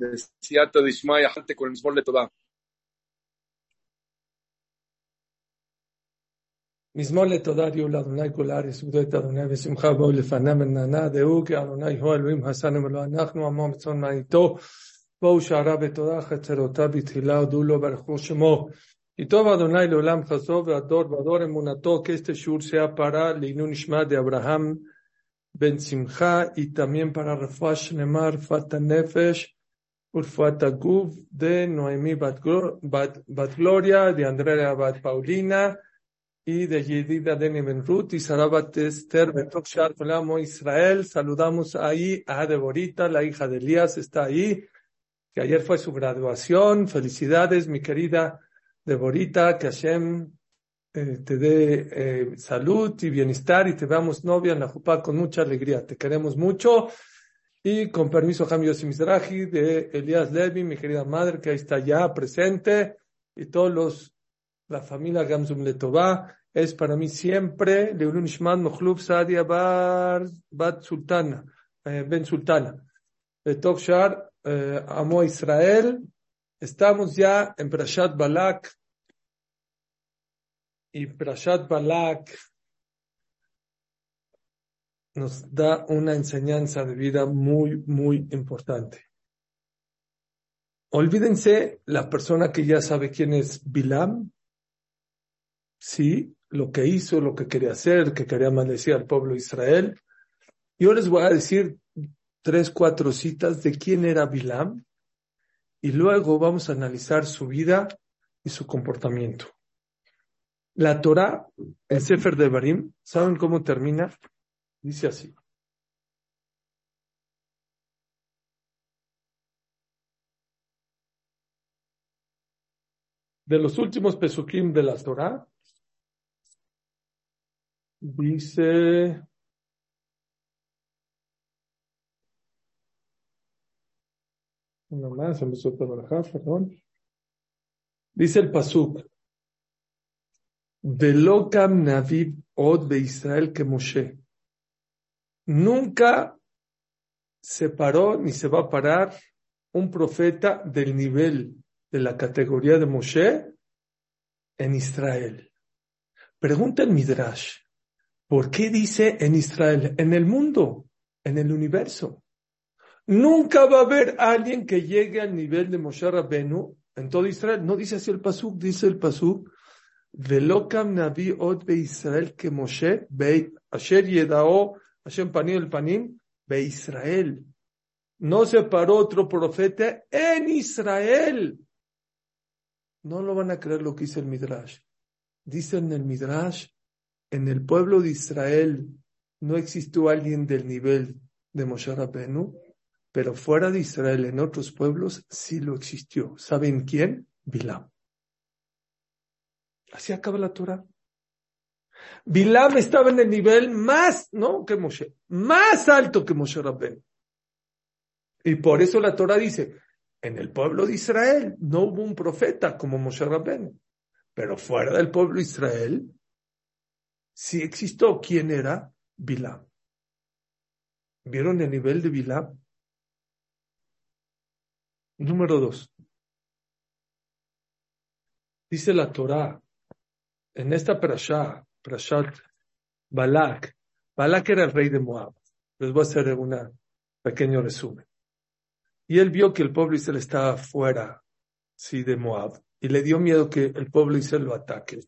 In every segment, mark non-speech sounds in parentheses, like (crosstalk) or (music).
בסייעתא דשמיא, con el mismo לטובה. מזמור לתודה דיו לאדוני כל הארץ וגדול את אדוני ושמחה בואו לפניו ונענה דעו כי אדוני הוא אלוהים חסנו ולא אנחנו עמו מצון מעיתו בואו שערה בתודה חצרותיו בתחילה הודו לו ברכו שמו. כי טוב אדוני לעולם חסדו והדור והדור אמונתו shur sea para לעילוי נשמת דאברהם בן שמחה y también para רפואה שלמה רפואת הנפש Urfatakub, de Noemí Batgloria, de Andrea Bat Paulina, y de Yedida de Benrut, y Sarabat Esther Betokshar, Israel. Saludamos ahí a Deborita, la hija de Elías, está ahí, que ayer fue su graduación. Felicidades, mi querida Deborita, que Hashem eh, te dé eh, salud y bienestar y te veamos novia en la Jupá con mucha alegría. Te queremos mucho. Y con permiso, Jamio Simizrahi de Elías Levi, mi querida madre, que ahí está ya presente, y todos los, la familia Gamsum Letová, es para mí siempre Leulun Ishman Mochlub Sadia Bat Sultana, eh, Ben Sultana. Betok Shar eh, amó a Israel. Estamos ya en Prashat Balak. Y Prashat Balak nos da una enseñanza de vida muy, muy importante. Olvídense la persona que ya sabe quién es Bilam. Sí, lo que hizo, lo que quería hacer, que quería maldecir al pueblo de Israel. Yo les voy a decir tres, cuatro citas de quién era Bilam y luego vamos a analizar su vida y su comportamiento. La Torah, el Sefer de Barim, ¿saben cómo termina? Dice así. De los últimos pesukim de la Torah, Dice. Una más, empezó a perdón. Dice el Pasuk. Velokam Navid Od de Israel que Moshe. Nunca se paró ni se va a parar un profeta del nivel de la categoría de Moshe en Israel. Pregunta el Midrash. ¿Por qué dice en Israel? En el mundo, en el universo. Nunca va a haber alguien que llegue al nivel de Moshe Rabbenu en todo Israel. No dice así el Pasuk, dice el Pasuk. Velokam Navi Od Israel que Moshe Asher Yedao Hashem Panim el Panim Be Israel. No se paró otro profeta en Israel. No lo van a creer lo que dice el Midrash. Dice en el Midrash en el pueblo de Israel no existió alguien del nivel de Moshe Rabbeinu, pero fuera de Israel, en otros pueblos, sí lo existió. ¿Saben quién? Bilam. Así acaba la Torah. Bilam estaba en el nivel más, no que Moshe, más alto que Moshe Rabbeinu. Y por eso la Torah dice, en el pueblo de Israel no hubo un profeta como Moshe Rabbeinu, pero fuera del pueblo de Israel si existió, ¿quién era? Bilam. ¿Vieron el nivel de Bilam? Número dos. Dice la Torah, en esta parasha, parashat Balak, Balak era el rey de Moab. Les voy a hacer un pequeño resumen. Y él vio que el pueblo Israel estaba fuera, sí, de Moab, y le dio miedo que el pueblo Israel lo ataque.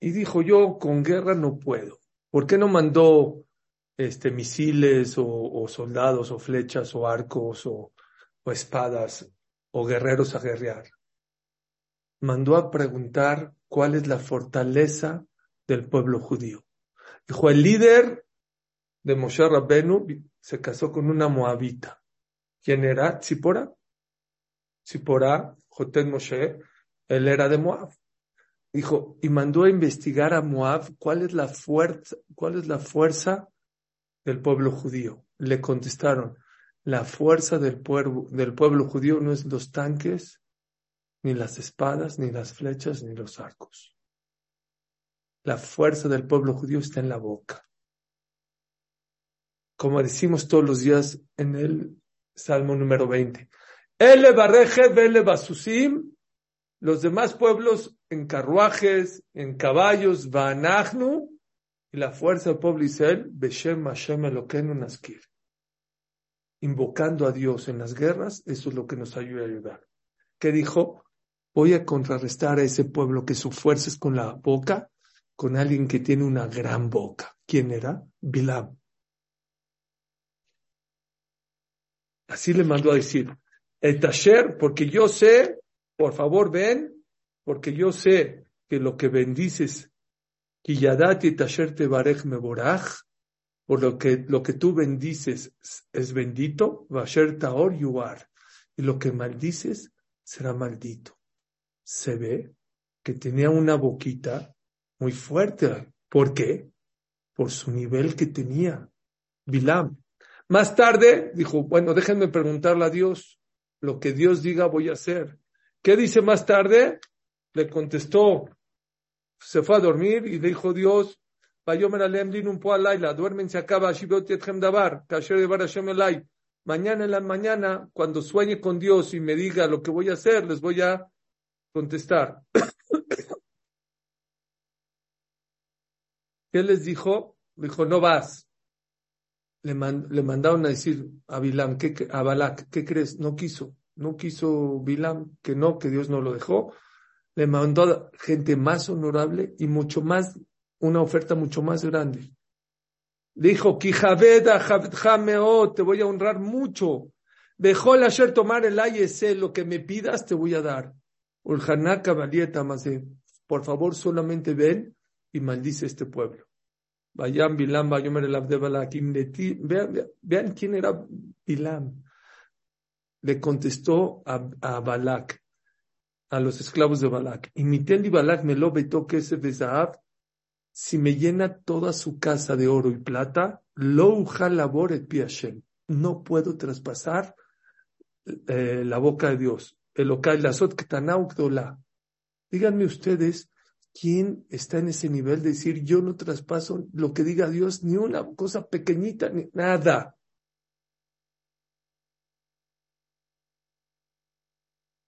Y dijo, yo con guerra no puedo. ¿Por qué no mandó este, misiles o, soldados o flechas o arcos o, o espadas o guerreros a guerrear? Mandó a preguntar cuál es la fortaleza del pueblo judío. Dijo, el líder de Moshe Rabbenu se casó con una moabita. ¿Quién era? Tzipora. Tzipora, Jotet Moshe, él era de Moab. Dijo, y mandó a investigar a Moab cuál es la fuerza, cuál es la fuerza del pueblo judío. Le contestaron, la fuerza del pueblo, del pueblo judío no es los tanques, ni las espadas, ni las flechas, ni los arcos. La fuerza del pueblo judío está en la boca. Como decimos todos los días en el Salmo número 20. Ele barreje, vele basusim, los demás pueblos en carruajes, en caballos, vanachnu, y la fuerza del pueblo Israel, Beshem Hashem Elokeinu Naskir. Invocando a Dios en las guerras, eso es lo que nos ayuda a ayudar. ¿Qué dijo? Voy a contrarrestar a ese pueblo que su fuerza es con la boca, con alguien que tiene una gran boca. ¿Quién era? Bilam. Así le mandó a decir, el Tasher, porque yo sé, por favor ven, porque yo sé que lo que bendices, Kiyadati Tasher te barej meboraj, por lo que, lo que tú bendices es bendito, Vasher Taor Yuar, y lo que maldices será maldito. Se ve que tenía una boquita muy fuerte. ¿Por qué? Por su nivel que tenía. Bilam. Más tarde dijo, bueno, déjenme preguntarle a Dios, lo que Dios diga voy a hacer. ¿Qué dice más tarde? Le contestó, se fue a dormir y dijo Dios, duermen se acaba, mañana en la mañana, cuando sueñe con Dios y me diga lo que voy a hacer, les voy a contestar. ¿Qué les dijo? Dijo, no vas le, mandaron a decir a Bilam, ¿qué, a Balak, ¿qué crees? No quiso, no quiso Bilam, que no, que Dios no lo dejó. Le mandó gente más honorable y mucho más, una oferta mucho más grande. Le dijo, te voy a honrar mucho. Dejó el ayer tomar el ayese, lo que me pidas te voy a dar. Por favor, solamente ven y maldice este pueblo. Vayan Bilam, vean, vean quién era Bilam. Le contestó a, a Balak, a los esclavos de Balak. Y mi y Balak me lo vetó que ese de si me llena toda su casa de oro y plata, lo labor et No puedo traspasar eh, la boca de Dios. Díganme ustedes, ¿Quién está en ese nivel de decir, yo no traspaso lo que diga Dios, ni una cosa pequeñita, ni nada?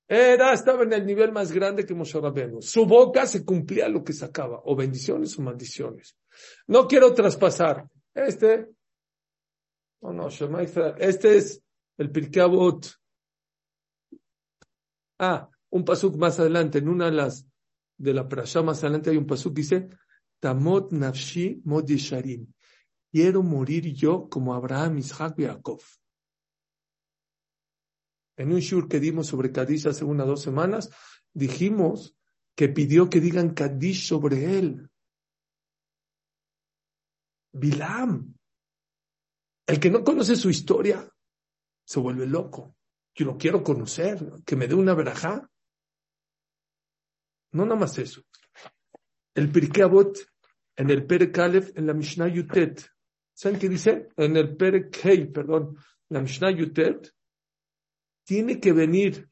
Era, estaba en el nivel más grande que Moshe Rabbeinu. Su boca se cumplía lo que sacaba, o bendiciones o maldiciones. No quiero traspasar. Este, no, no, este es el Pirkei Ah, un pasuk más adelante, en una de las de la Prashá más adelante hay un pasuk que dice, Tamot nafshi mod yesharim. Quiero morir yo como Abraham, Isaac y. En un shur que dimos sobre Kadish hace unas dos semanas, dijimos que pidió que digan Kadish sobre él. Bilam. El que no conoce su historia se vuelve loco. Yo lo quiero conocer, que me dé una verajá. No nada más eso. El Pirkei en el Perek Aleph, en la Mishnah Yutet. ¿Saben qué dice? En el Perek perdón, la Mishnah Yutet, tiene que venir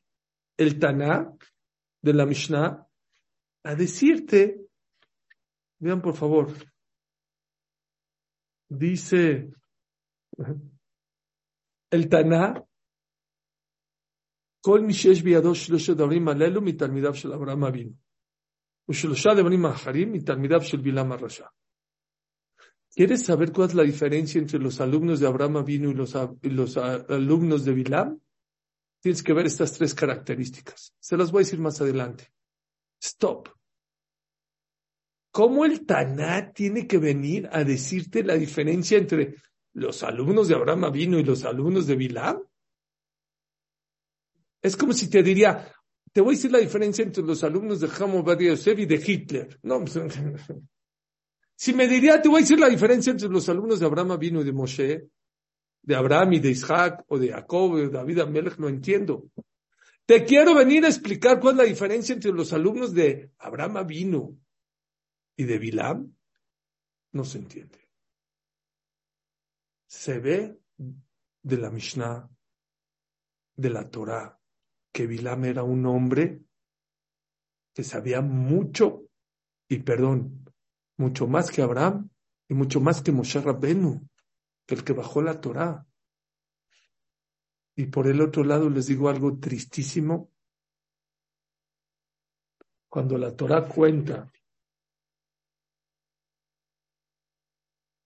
el Taná de la Mishnah a decirte, vean por favor, dice el Taná, כל מי שיש בידו שלושה דברים הללו מתלמידיו של אברהם אבינו. ¿Quieres saber cuál es la diferencia entre los alumnos de Abraham Avinu y los, los alumnos de Bilam? Tienes que ver estas tres características. Se las voy a decir más adelante. Stop. ¿Cómo el Taná tiene que venir a decirte la diferencia entre los alumnos de Abraham Avinu y los alumnos de Bilam? Es como si te diría, te voy a decir la diferencia entre los alumnos de Hamo Yosef y de Hitler. No, pues, (laughs) si me diría, te voy a decir la diferencia entre los alumnos de Abraham vino y de Moshe, de Abraham y de Isaac, o de Jacob, o de David Amelech, no entiendo. Te quiero venir a explicar cuál es la diferencia entre los alumnos de Abraham vino y de Bilam. No se entiende. Se ve de la Mishnah, de la Torah, que Bilam era un hombre que sabía mucho, y perdón, mucho más que Abraham y mucho más que Moshe Rabbenu, el que bajó la Torá. Y por el otro lado les digo algo tristísimo. Cuando la Torah cuenta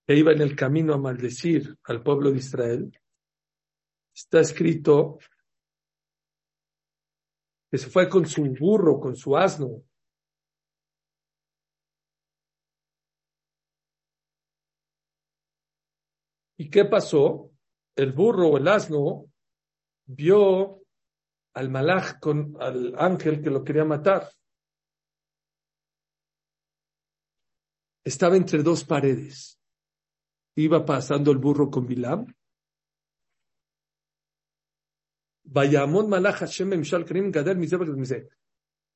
que iba en el camino a maldecir al pueblo de Israel, está escrito que se fue con su burro, con su asno. ¿Y qué pasó? El burro el asno vio al malaj con al ángel que lo quería matar. Estaba entre dos paredes. Iba pasando el burro con Bilam.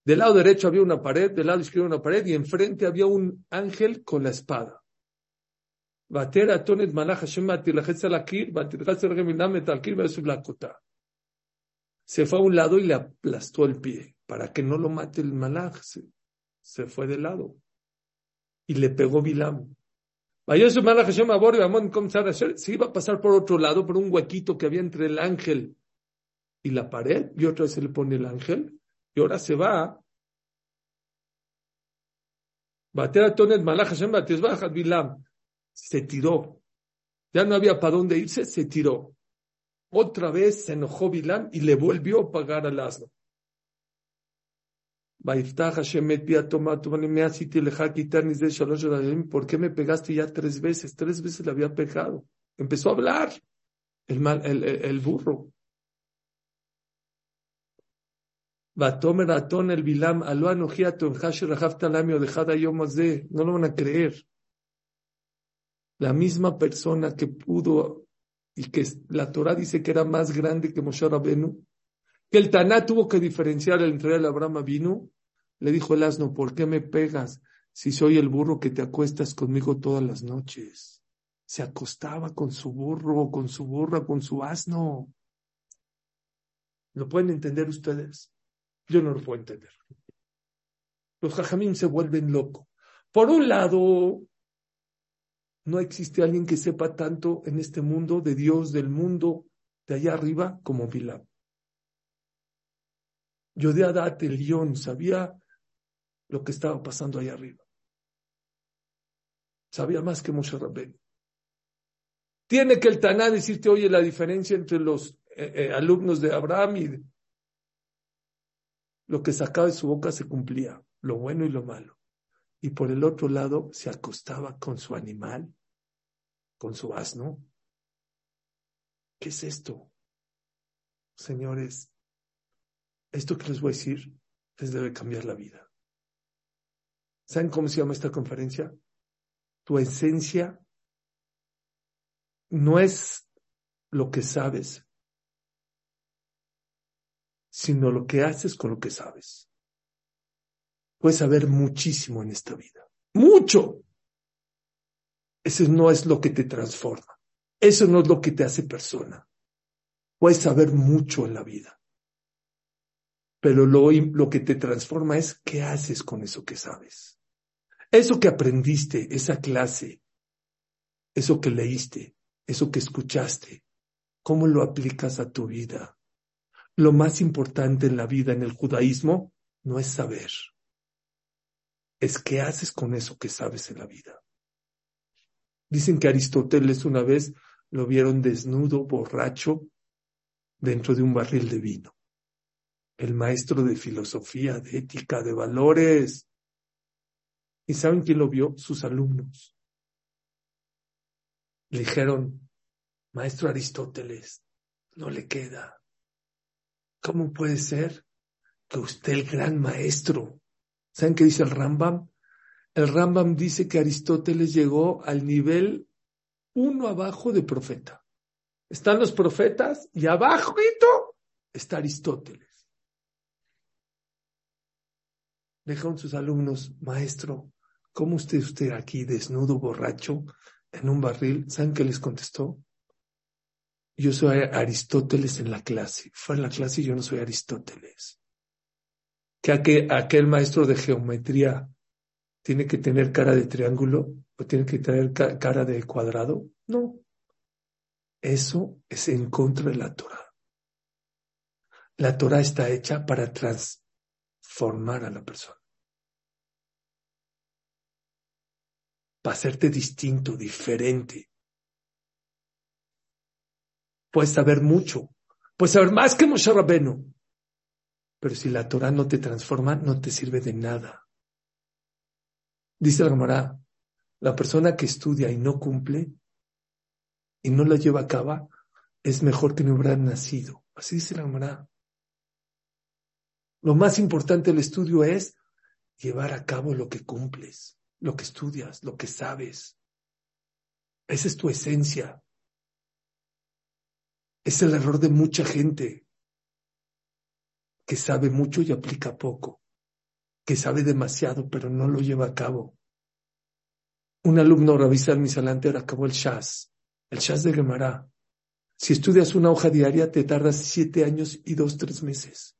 Del lado derecho había una pared, del lado izquierdo una pared y enfrente había un ángel con la espada. Se fue a un lado y le aplastó el pie para que no lo mate el malaj. Se, fue de lado y le pegó Bilam. Se iba a pasar por otro lado, por un huequito que había entre el ángel y la pared, y otra vez se le pone el ángel, y ahora se va. Se tiró. Ya no había para dónde irse, se tiró. Otra vez se enojó Bilam y le volvió a pagar al asno. ¿Por qué me pegaste ya tres veces? Tres veces le había pegado. Empezó a hablar el, mal, el, el, burro. Batomer atón el Bilam, alo anojiato en Hasher Lamio dejada de. No lo van a creer. La misma persona que pudo y que la Torah dice que era más grande que Moshe Rabenu, que el Taná tuvo que diferenciar entre el Abraham vino, le dijo el asno, ¿por qué me pegas si soy el burro que te acuestas conmigo todas las noches? Se acostaba con su burro, con su burra, con su asno. ¿Lo pueden entender ustedes? Yo no lo puedo entender. Los jajamín se vuelven locos. Por un lado, no existe alguien que sepa tanto en este mundo de Dios, del mundo de allá arriba, como Bilam. Yo de Adat, el león, sabía lo que estaba pasando allá arriba. Sabía más que Moshe Rabbeinu. Tiene que el Taná decirte, oye, la diferencia entre los eh, eh, alumnos de Abraham y lo que sacaba de su boca se cumplía, lo bueno y lo malo. Y por el otro lado se acostaba con su animal, con su asno. ¿Qué es esto? Señores, esto que les voy a decir les debe cambiar la vida. ¿Saben cómo se llama esta conferencia? Tu esencia no es lo que sabes, sino lo que haces con lo que sabes. Puedes saber muchísimo en esta vida. Mucho. Eso no es lo que te transforma. Eso no es lo que te hace persona. Puedes saber mucho en la vida. Pero lo, lo que te transforma es qué haces con eso que sabes. Eso que aprendiste, esa clase, eso que leíste, eso que escuchaste, ¿cómo lo aplicas a tu vida? Lo más importante en la vida, en el judaísmo, no es saber, es qué haces con eso que sabes en la vida. Dicen que Aristóteles una vez lo vieron desnudo, borracho, dentro de un barril de vino. El maestro de filosofía, de ética, de valores. ¿Y saben quién lo vio? Sus alumnos. Le dijeron, maestro Aristóteles, no le queda. ¿Cómo puede ser que usted, el gran maestro, ¿saben qué dice el Rambam? El Rambam dice que Aristóteles llegó al nivel uno abajo de profeta. Están los profetas y abajo está Aristóteles. Dejaron sus alumnos, maestro, ¿cómo usted usted aquí desnudo, borracho, en un barril? ¿Saben qué les contestó? Yo soy Aristóteles en la clase. Fue en la clase y yo no soy Aristóteles. ¿Que aquel, aquel maestro de geometría tiene que tener cara de triángulo o tiene que tener cara de cuadrado? No. Eso es en contra de la Torah. La Torah está hecha para transformar a la persona. Para hacerte distinto, diferente. Puedes saber mucho. Puedes saber más que Moshe Rabenu. Pero si la Torah no te transforma, no te sirve de nada. Dice la Gemara, la persona que estudia y no cumple y no la lleva a cabo, es mejor que no hubiera nacido. Así dice la Gemara. Lo más importante del estudio es llevar a cabo lo que cumples, lo que estudias, lo que sabes. Esa es tu esencia. Es el error de mucha gente que sabe mucho y aplica poco, que sabe demasiado pero no lo lleva a cabo. Un alumno, Rabizal Misalanter, acabó el Shaz, el Shaz de Gemara. Si estudias una hoja diaria te tardas siete años y dos, tres meses.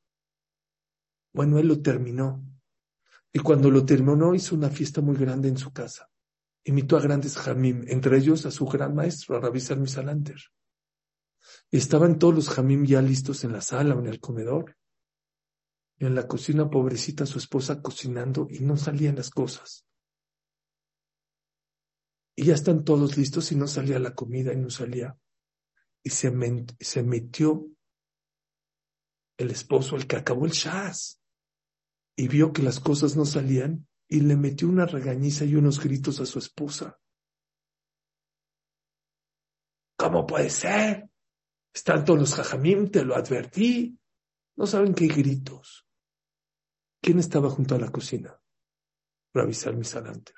Bueno, él lo terminó. Y cuando lo terminó hizo una fiesta muy grande en su casa. Invitó a grandes jamim, entre ellos a su gran maestro, a Rabizal Misalanter. Estaban todos los jamim ya listos en la sala o en el comedor. Y en la cocina, pobrecita, su esposa cocinando y no salían las cosas. Y ya están todos listos y no salía la comida y no salía. Y se, se metió el esposo, el que acabó el shaz, y vio que las cosas no salían y le metió una regañiza y unos gritos a su esposa. ¿Cómo puede ser? Están todos los jajamim, te lo advertí. No saben qué gritos. ¿Quién estaba junto a la cocina? Rabbi Salmi Salanter.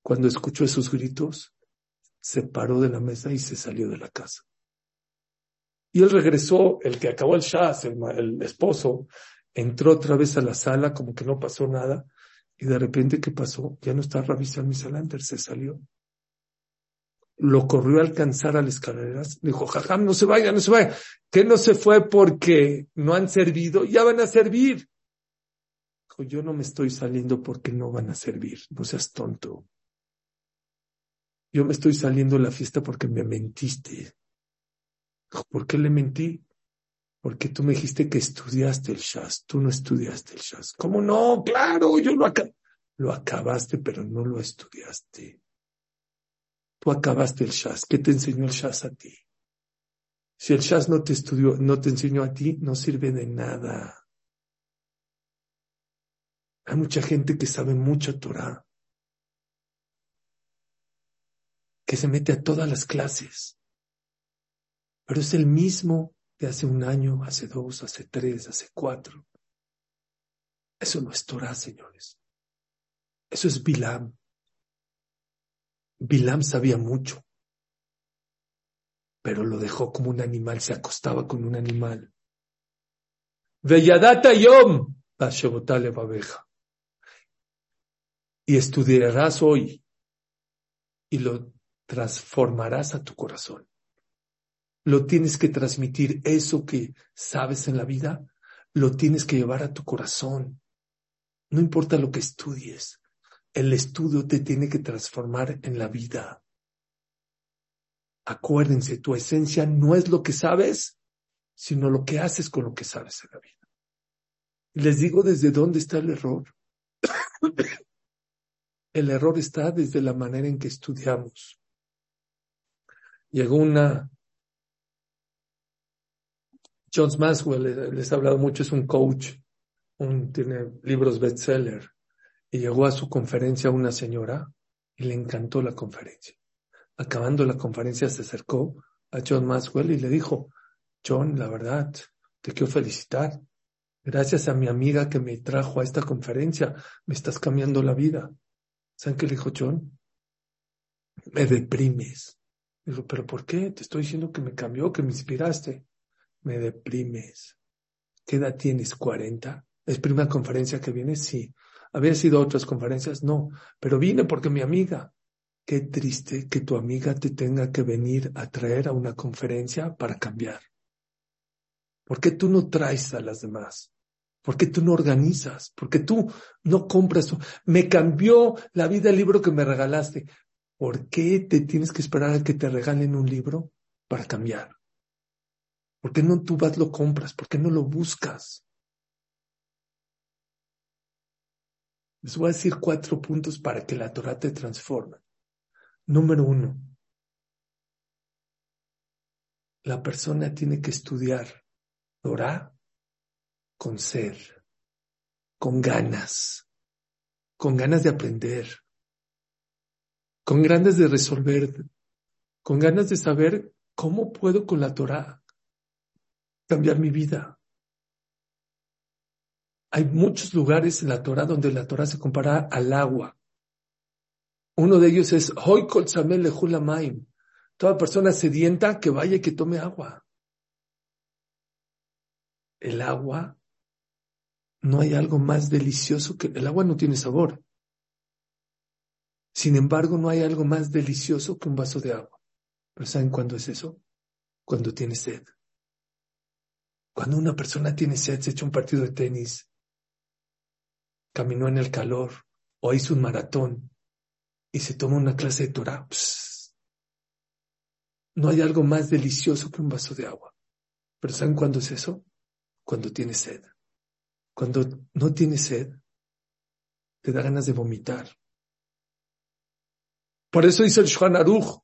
Cuando escuchó esos gritos, se paró de la mesa y se salió de la casa. Y él regresó, el que acabó el shaz, el, esposo, entró otra vez a la sala como que no pasó nada, y de repente, ¿qué pasó? Ya no está Rabbi Salmi Salanter, se salió lo corrió a alcanzar a las escaleras, dijo, jajam, no se vaya, no se vaya, que no se fue porque no han servido, ya van a servir. Dijo, yo no me estoy saliendo porque no van a servir, no seas tonto. Yo me estoy saliendo de la fiesta porque me mentiste. Dijo, ¿por qué le mentí? Porque tú me dijiste que estudiaste el Shas, tú no estudiaste el Shas. ¿Cómo no? Claro, yo lo, lo acabaste, pero no lo estudiaste. Tú acabaste el Shas. ¿Qué te enseñó el Shas a ti? Si el Shas no te estudió, no te enseñó a ti, no sirve de nada. Hay mucha gente que sabe mucho Torah, que se mete a todas las clases, pero es el mismo de hace un año, hace dos, hace tres, hace cuatro. Eso no es Torah, señores. Eso es Bilam. Bilam sabía mucho, pero lo dejó como un animal, se acostaba con un animal. Veyadata yom, babeja. Y estudiarás hoy y lo transformarás a tu corazón. Lo tienes que transmitir, eso que sabes en la vida, lo tienes que llevar a tu corazón. No importa lo que estudies, el estudio te tiene que transformar en la vida. Acuérdense, tu esencia no es lo que sabes, sino lo que haces con lo que sabes en la vida. Les digo desde dónde está el error. (coughs) el error está desde la manera en que estudiamos. Llegó una... John Maxwell, les he hablado mucho, es un coach, un, tiene libros bestseller y llegó a su conferencia una señora y le encantó la conferencia. Acabando la conferencia se acercó a John Maxwell y le dijo, John, la verdad, te quiero felicitar. Gracias a mi amiga que me trajo a esta conferencia, me estás cambiando la vida. ¿Saben qué le dijo John? Me deprimes. Dijo, ¿pero por qué? Te estoy diciendo que me cambió, que me inspiraste. Me deprimes. ¿Qué edad tienes? ¿40? ¿Es primera conferencia que vienes? Sí. ¿Había sido otras conferencias? No, pero vine porque mi amiga. Qué triste que tu amiga te tenga que venir a traer a una conferencia para cambiar. ¿Por qué tú no traes a las demás? ¿Por qué tú no organizas? ¿Por qué tú no compras? Me cambió la vida el libro que me regalaste. ¿Por qué te tienes que esperar a que te regalen un libro para cambiar? ¿Por qué no tú vas lo compras? ¿Por qué no lo buscas? Les voy a decir cuatro puntos para que la Torah te transforme. Número uno, la persona tiene que estudiar Torah con ser, con ganas, con ganas de aprender, con ganas de resolver, con ganas de saber cómo puedo con la Torah cambiar mi vida. Hay muchos lugares en la Torah donde la Torah se compara al agua. Uno de ellos es Hoy Kol Maim. Toda persona sedienta que vaya y que tome agua. El agua, no hay algo más delicioso que el agua no tiene sabor. Sin embargo, no hay algo más delicioso que un vaso de agua. ¿Pero saben cuándo es eso? Cuando tiene sed. Cuando una persona tiene sed, se echa un partido de tenis, caminó en el calor o hizo un maratón y se toma una clase de Torah. No hay algo más delicioso que un vaso de agua. Pero ¿saben cuándo es eso? Cuando tienes sed. Cuando no tienes sed, te da ganas de vomitar. Por eso dice el Shulchan Aruch,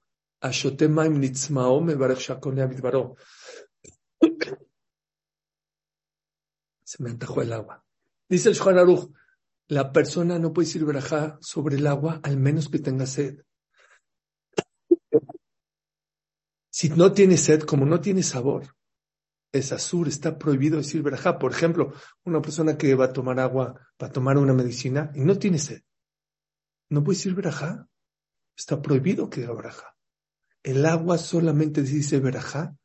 Se me antajó el agua. Dice el Shulchan Aruch, la persona no puede decir verajá sobre el agua al menos que tenga sed. Si no tiene sed, como no tiene sabor, es azul, está prohibido decir verajá. Por ejemplo, una persona que va a tomar agua, va a tomar una medicina y no tiene sed. No puede decir verajá. Está prohibido que diga verajá. El agua solamente dice verajá.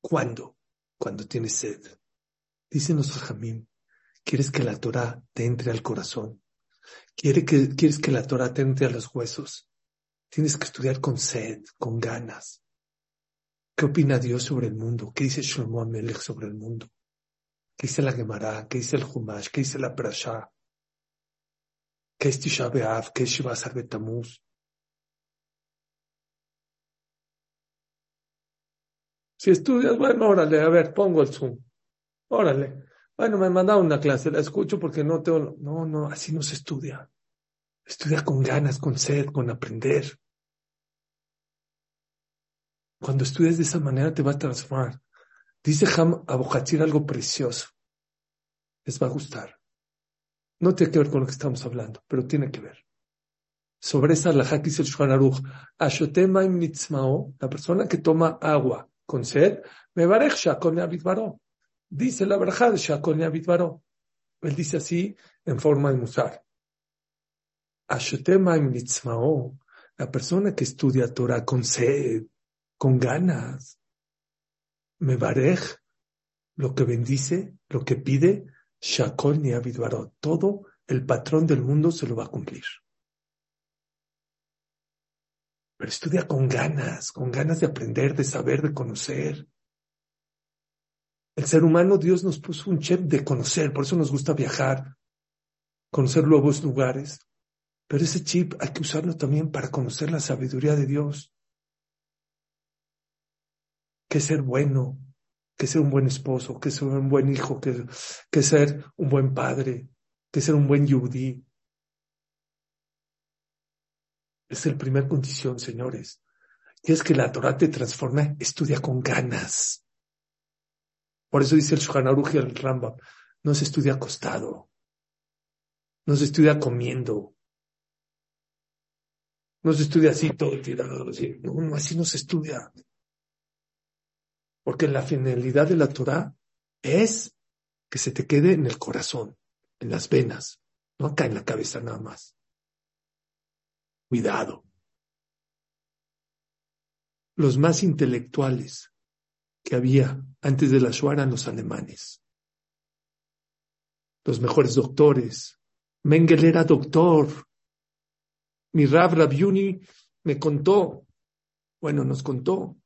¿Cuándo? Cuando tiene sed. Dicen los jamín, ¿quieres que la Torah te entre al corazón? que, ¿Quieres que la Torah te entre a los huesos? Tienes que estudiar con sed, con ganas. ¿Qué opina Dios sobre el mundo? ¿Qué dice Shlomo Amelech sobre el mundo? ¿Qué dice la Gemara? ¿Qué dice el Humash? ¿Qué dice la Prasha? ¿Qué es Tisha B'Av? ¿Qué es Shiva Betamuz? Si estudias, bueno, órale, a ver, pongo el Zoom. Órale. Bueno, me han mandado una clase, la escucho porque no tengo... No, no, así no se estudia. Estudia con ganas, con sed, con aprender. Cuando estudias de esa manera te va a transformar. Dice Ham Abuhatir algo precioso. Les va a gustar. No tiene que ver con lo que estamos hablando, pero tiene que ver. Sobre esa la dice el Shulchan Aruch, la persona que toma agua con sed, me barech shakon Dice la verdad de shakon Él dice así en forma de musar. la persona que estudia Torah con sed, con ganas. Me barej, lo que bendice, lo que pide, Shakol ni. Todo el patrón del mundo se lo va a cumplir. Pero estudia con ganas, con ganas de aprender, de saber, de conocer. El ser humano, Dios nos puso un chip de conocer, por eso nos gusta viajar, conocer nuevos lugares. Pero ese chip hay que usarlo también para conocer la sabiduría de Dios que ser bueno, que ser un buen esposo, que ser un buen hijo, que, que ser un buen padre, que ser un buen yudí. Es la primera condición, señores. Y es que la Torah te transforma, estudia con ganas. Por eso dice el y el Rambam, no se estudia acostado, no se estudia comiendo, no se estudia así todo tirado, no, no, así no se estudia. Porque la finalidad de la Torah es que se te quede en el corazón, en las venas, no acá en la cabeza nada más. Cuidado. Los más intelectuales que había antes de la Shoah eran los alemanes. Los mejores doctores. Mengel era doctor. Mi Rav Rabiuni me contó, bueno, nos contó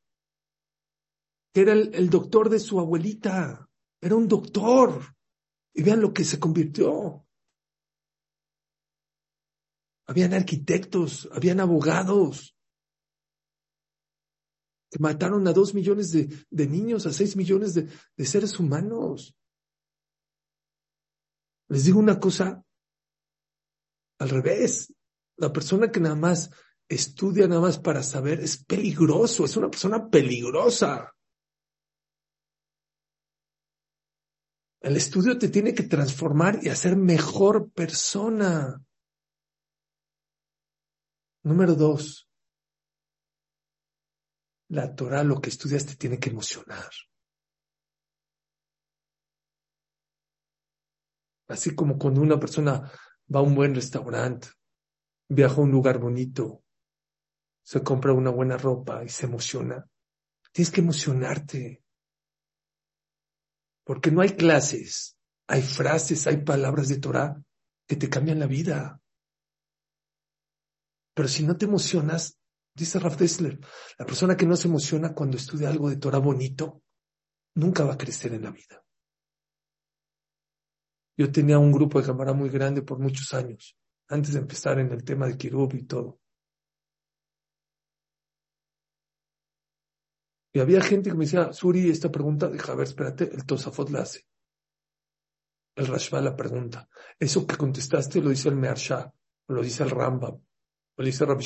era el, doctor de su abuelita, era un doctor. Y vean lo que se convirtió. Habían arquitectos, habían abogados. Mataron a dos millones de, de niños, a seis millones de, de seres humanos. Les digo una cosa al revés. La persona que nada más estudia nada más para saber es peligroso, es una persona peligrosa. El estudio te tiene que transformar y hacer mejor persona. Número dos, la Torah, lo que estudias, te tiene que emocionar. Así como cuando una persona va a un buen restaurante, viaja a un lugar bonito, se compra una buena ropa y se emociona. Tienes que emocionarte. Porque no hay clases, hay frases, hay palabras de Torah que te cambian la vida. Pero si no te emocionas, dice Raf Dessler, la persona que no se emociona cuando estudia algo de Torah bonito, nunca va a crecer en la vida. Yo tenía un grupo de cámara muy grande por muchos años, antes de empezar en el tema de Kirub y todo. Y había gente que me decía, Suri, esta pregunta, deja ver, espérate, el Tosafot la hace. El Rashba la pregunta. Eso que contestaste lo dice el Mearsha, lo dice el Rambam, o lo dice Rabbi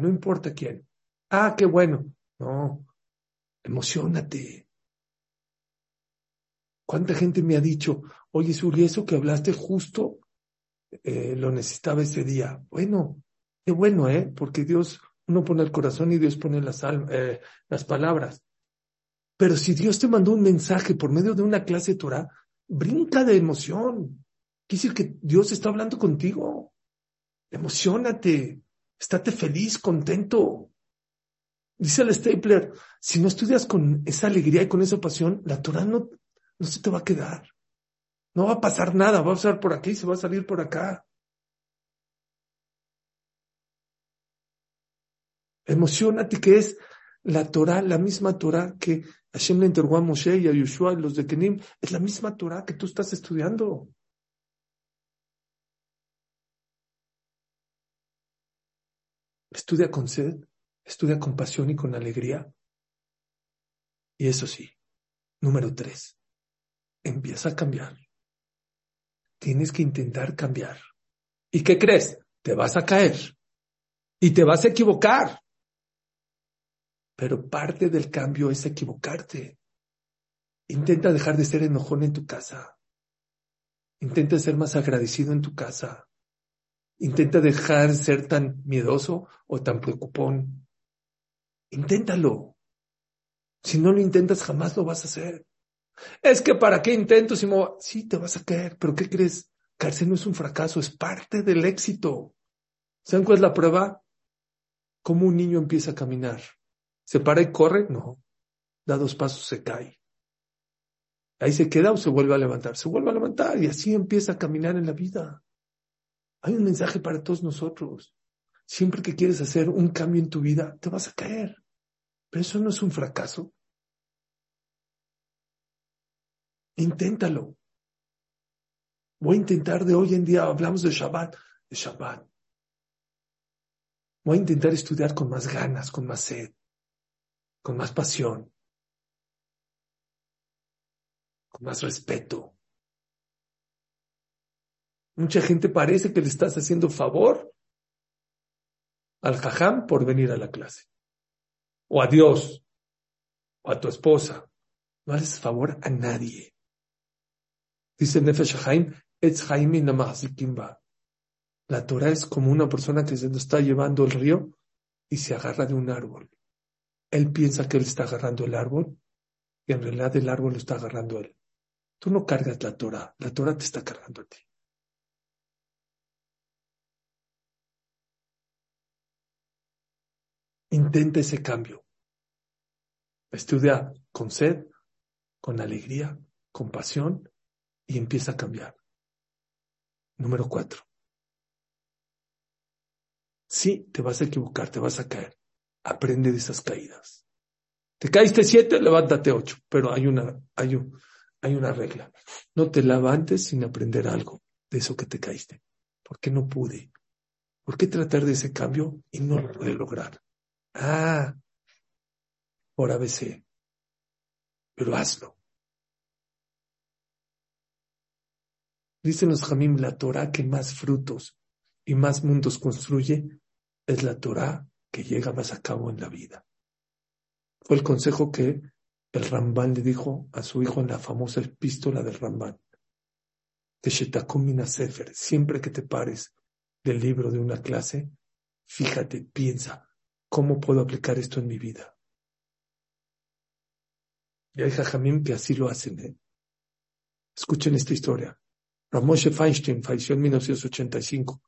no importa quién. Ah, qué bueno. No, emocionate. ¿Cuánta gente me ha dicho, oye Suri, eso que hablaste justo eh, lo necesitaba ese día? Bueno, qué bueno, ¿eh? Porque Dios uno pone el corazón y Dios pone las, eh, las palabras. Pero si Dios te mandó un mensaje por medio de una clase de Torah, brinca de emoción. Quiere decir que Dios está hablando contigo. Emocionate, estate feliz, contento. Dice el Stapler, si no estudias con esa alegría y con esa pasión, la Torah no, no se te va a quedar. No va a pasar nada, va a pasar por aquí se va a salir por acá. Emocionate que es la Torah, la misma Torah que Hashem le entregó a Moshe y a Yoshua y los de Kenim, es la misma Torah que tú estás estudiando. Estudia con sed, estudia con pasión y con alegría. Y eso sí, número tres, empieza a cambiar. Tienes que intentar cambiar. ¿Y qué crees? Te vas a caer y te vas a equivocar. Pero parte del cambio es equivocarte. Intenta dejar de ser enojón en tu casa. Intenta ser más agradecido en tu casa. Intenta dejar de ser tan miedoso o tan preocupón. Inténtalo. Si no lo intentas, jamás lo vas a hacer. Es que para qué intento si me... Sí, te vas a caer, pero ¿qué crees? Caerse no es un fracaso, es parte del éxito. ¿Saben cuál es la prueba? Cómo un niño empieza a caminar. ¿Se para y corre? No. Da dos pasos, se cae. Ahí se queda o se vuelve a levantar. Se vuelve a levantar y así empieza a caminar en la vida. Hay un mensaje para todos nosotros. Siempre que quieres hacer un cambio en tu vida, te vas a caer. Pero eso no es un fracaso. Inténtalo. Voy a intentar de hoy en día, hablamos de Shabbat, de Shabbat. Voy a intentar estudiar con más ganas, con más sed con más pasión, con más respeto. Mucha gente parece que le estás haciendo favor al jajam por venir a la clase, o a Dios, o a tu esposa. No haces favor a nadie. Dice Nefesh Haim, La Torah es como una persona que se está llevando el río y se agarra de un árbol. Él piensa que él está agarrando el árbol y en realidad el árbol lo está agarrando él. Tú no cargas la Torah, la Torah te está cargando a ti. Intenta ese cambio. Estudia con sed, con alegría, con pasión y empieza a cambiar. Número cuatro. Sí, te vas a equivocar, te vas a caer aprende de esas caídas. Te caíste siete, levántate ocho, pero hay una, hay, hay una regla. No te levantes sin aprender algo de eso que te caíste. ¿Por qué no pude? ¿Por qué tratar de ese cambio y no lo pude lograr? Ah, por ABC, pero hazlo. Dicen los Jamim, la Torah que más frutos y más mundos construye es la Torah que llega más a cabo en la vida. Fue el consejo que el Ramban le dijo a su hijo en la famosa epístola del Ramban. Siempre que te pares del libro de una clase, fíjate, piensa, ¿cómo puedo aplicar esto en mi vida? Y hay jajamim que así lo hacen. ¿eh? Escuchen esta historia. Ramoshe Feinstein falleció en 1985.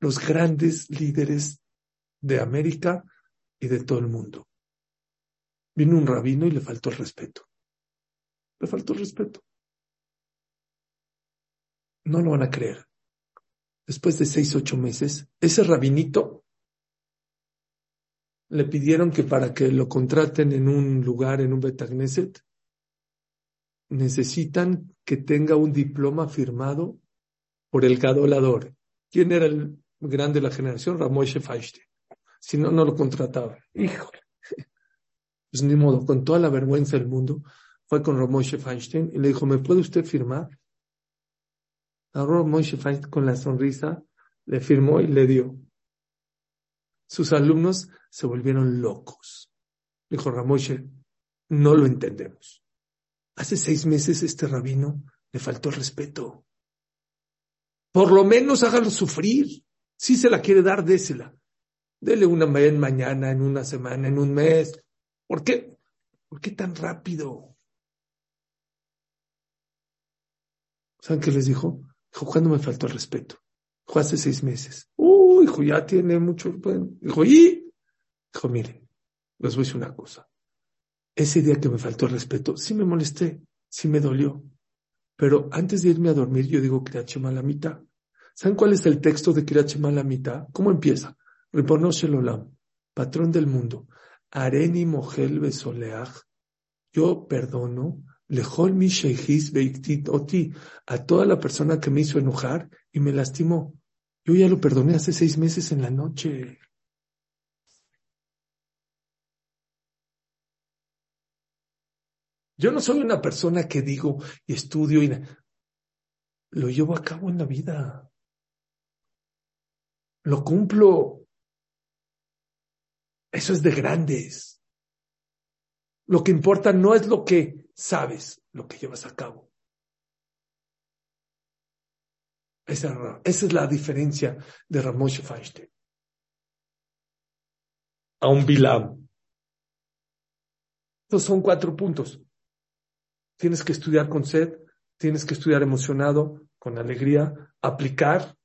Los grandes líderes de América y de todo el mundo. Vino un rabino y le faltó el respeto. Le faltó el respeto. No lo van a creer. Después de seis, ocho meses, ese rabinito le pidieron que para que lo contraten en un lugar, en un Betagneset, necesitan que tenga un diploma firmado por el gadolador. ¿Quién era el grande de la generación? Ramoshe Feinstein. Si no, no lo contrataba. Híjole. Pues ni modo, con toda la vergüenza del mundo, fue con Ramoshe Feinstein y le dijo, ¿me puede usted firmar? A Ramoshe Feinstein con la sonrisa le firmó y le dio. Sus alumnos se volvieron locos. Dijo Ramoshe, no lo entendemos. Hace seis meses este rabino le faltó respeto. Por lo menos hágalo sufrir. Si se la quiere dar, désela. Dele una mañana, en una semana, en un mes. ¿Por qué? ¿Por qué tan rápido? ¿Saben qué les dijo? Dijo, ¿cuándo me faltó el respeto? Dijo, hace seis meses. Uy, hijo, ya tiene mucho. Dijo, ¿y? Dijo, mire, les voy a decir una cosa. Ese día que me faltó el respeto, sí me molesté, sí me dolió. Pero antes de irme a dormir, yo digo Kirachema la mitad. ¿Saben cuál es el texto de Kirachema la mitad? ¿Cómo empieza? Ribonosh Olam, patrón del mundo. Areni Mohel Besoleach. Yo perdono. Lejol mi beiktit oti. A toda la persona que me hizo enojar y me lastimó. Yo ya lo perdoné hace seis meses en la noche. Yo no soy una persona que digo y estudio y lo llevo a cabo en la vida. Lo cumplo. Eso es de grandes. Lo que importa no es lo que sabes, lo que llevas a cabo. Esa, es la diferencia de Ramoshe Feinstein. A un Bilam. Estos son cuatro puntos. Tienes que estudiar con sed, tienes que estudiar emocionado, con alegría, aplicar,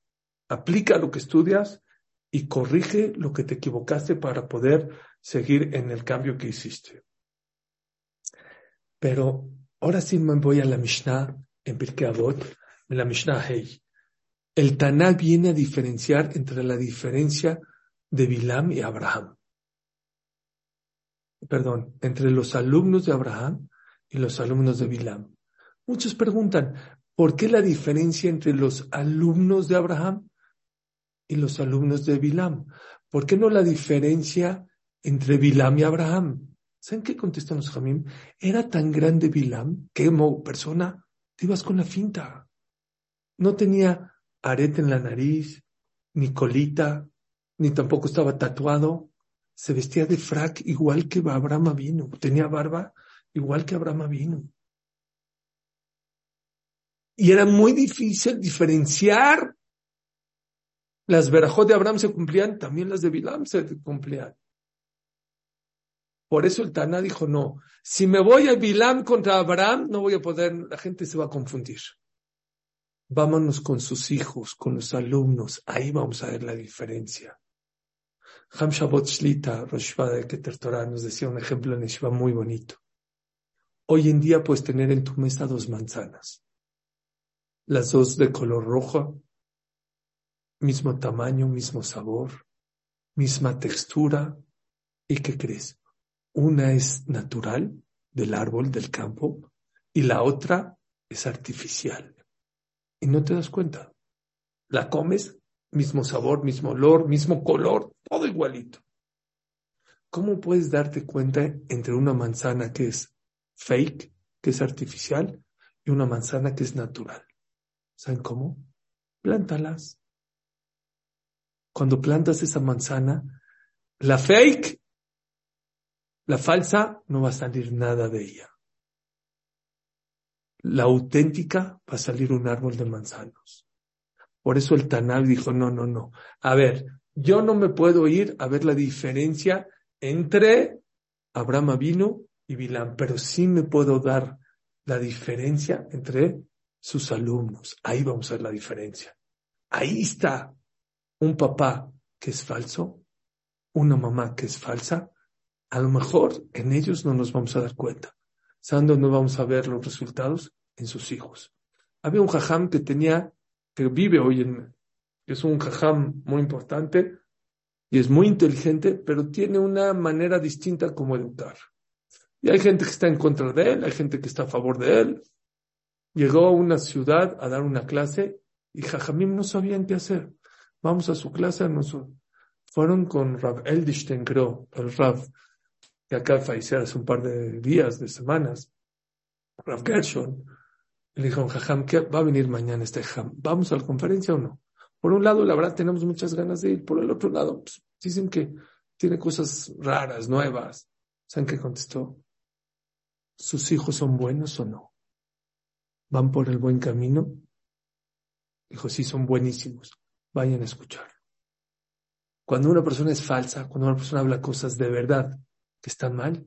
aplica lo que estudias y corrige lo que te equivocaste para poder seguir en el cambio que hiciste. Pero ahora sí me voy a la Mishnah en Pirkei Avot, en la Mishnah Hey. El Taná viene a diferenciar entre la diferencia de Bilam y Abraham. Perdón, entre los alumnos de Abraham y los alumnos de Bilam. Muchos preguntan, ¿por qué la diferencia entre los alumnos de Abraham y los alumnos de Bilam? ¿Por qué no la diferencia entre Bilam y Abraham? ¿Saben qué contestan los Jamim? Era tan grande Bilam que como persona te ibas con la finta. No tenía arete en la nariz, ni colita, ni tampoco estaba tatuado. Se vestía de frac igual que Abraham vino. Tenía barba igual que Abraham vino. Y era muy difícil diferenciar. Las verajot de Abraham se cumplían, también las de Bilam se cumplían. Por eso el Taná dijo, no, si me voy a Bilam contra Abraham, no voy a poder, la gente se va a confundir. Vámonos con sus hijos, con los alumnos, ahí vamos a ver la diferencia. Ham Shabbat Shlita, Rosh Keter Torah, nos decía un ejemplo en Yeshiva muy bonito. Hoy en día puedes tener en tu mesa dos manzanas, las dos de color rojo, mismo tamaño, mismo sabor, misma textura. ¿Y qué crees? Una es natural del árbol, del campo, y la otra es artificial. Y no te das cuenta. La comes, mismo sabor, mismo olor, mismo color, todo igualito. ¿cómo puedes darte cuenta entre una manzana que es fake, que es artificial, y una manzana que es natural? ¿Saben cómo? Plántalas. Cuando plantas esa manzana, la fake, la falsa, no va a salir nada de ella. La auténtica va a salir un árbol de manzanos. Por eso el Tanal dijo, no, no, no. A ver, yo no me puedo ir a ver la diferencia entre Abraham vino y Bilam, pero sí me puedo dar la diferencia entre sus alumnos. Ahí vamos a ver la diferencia. Ahí está un papá que es falso, una mamá que es falsa. A lo mejor en ellos no nos vamos a dar cuenta. ¿Saben dónde vamos a ver los resultados? En sus hijos. Había un jajam que tenía, que vive hoy en, es un jajam muy importante y es muy inteligente, pero tiene una manera distinta como educar. Y hay gente que está en contra de él, hay gente que está a favor de él. Llegó a una ciudad a dar una clase y Jajamim no sabían qué hacer. Vamos a su clase, fueron con Rav Eldishten, creo, el Rav, que acá falleció hace un par de días, de semanas, Rav Gershon. Le dijeron, Jajam, ¿qué va a venir mañana este Jajam? ¿Vamos a la conferencia o no? Por un lado, la verdad, tenemos muchas ganas de ir. Por el otro lado, pues, dicen que tiene cosas raras, nuevas. ¿Saben qué contestó? ¿Sus hijos son buenos o no? ¿Van por el buen camino? Dijo, sí, son buenísimos. Vayan a escuchar. Cuando una persona es falsa, cuando una persona habla cosas de verdad que están mal,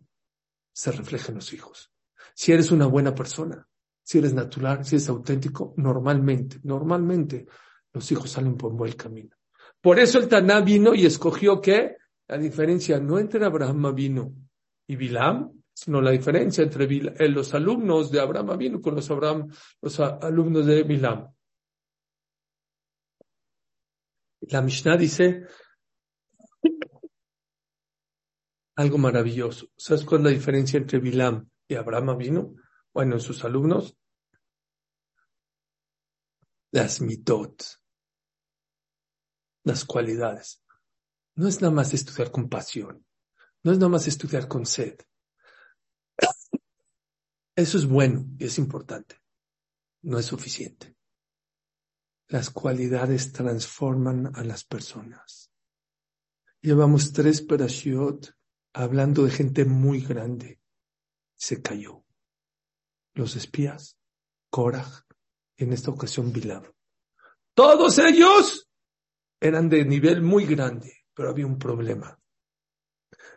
se refleja en los hijos. Si eres una buena persona, si eres natural, si eres auténtico, normalmente, normalmente los hijos salen por buen camino. Por eso el Taná vino y escogió que la diferencia no entre Abraham vino y Bilam, sino la diferencia entre eh, los alumnos de Abraham vino con los, Abraham, los alumnos de Bilam. La Mishnah dice algo maravilloso. ¿Sabes cuál es la diferencia entre Bilam y Abraham vino? Bueno, en sus alumnos, las mitot las cualidades. No es nada más estudiar con pasión, no es nada más estudiar con sed. Eso es bueno y es importante, no es suficiente. Las cualidades transforman a las personas. Llevamos tres perashiot hablando de gente muy grande. Se cayó. Los espías, Korach, y en esta ocasión Bilam. Todos ellos eran de nivel muy grande, pero había un problema.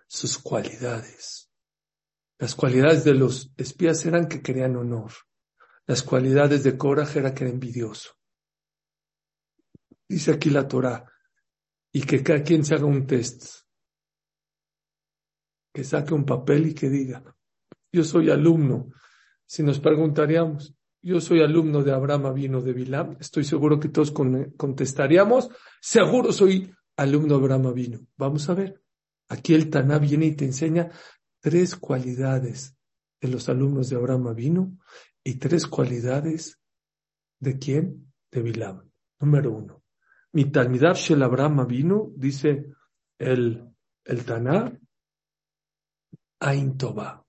Sus cualidades. Las cualidades de los espías eran que querían honor. Las cualidades de coraje era que era envidioso. Dice aquí la Torah, y que cada quien se haga un test. Que saque un papel y que diga, yo soy alumno. Si nos preguntaríamos, yo soy alumno de Abraham Avino de Bilam, estoy seguro que todos contestaríamos, seguro soy alumno de Abraham Avino. Vamos a ver, aquí el Taná viene y te enseña tres cualidades de los alumnos de Abraham Avino y tres cualidades de quién? De Bilam. Número uno. Mi Talmidab Shel Abraham Avino, dice el, el Taná, Ain Toba.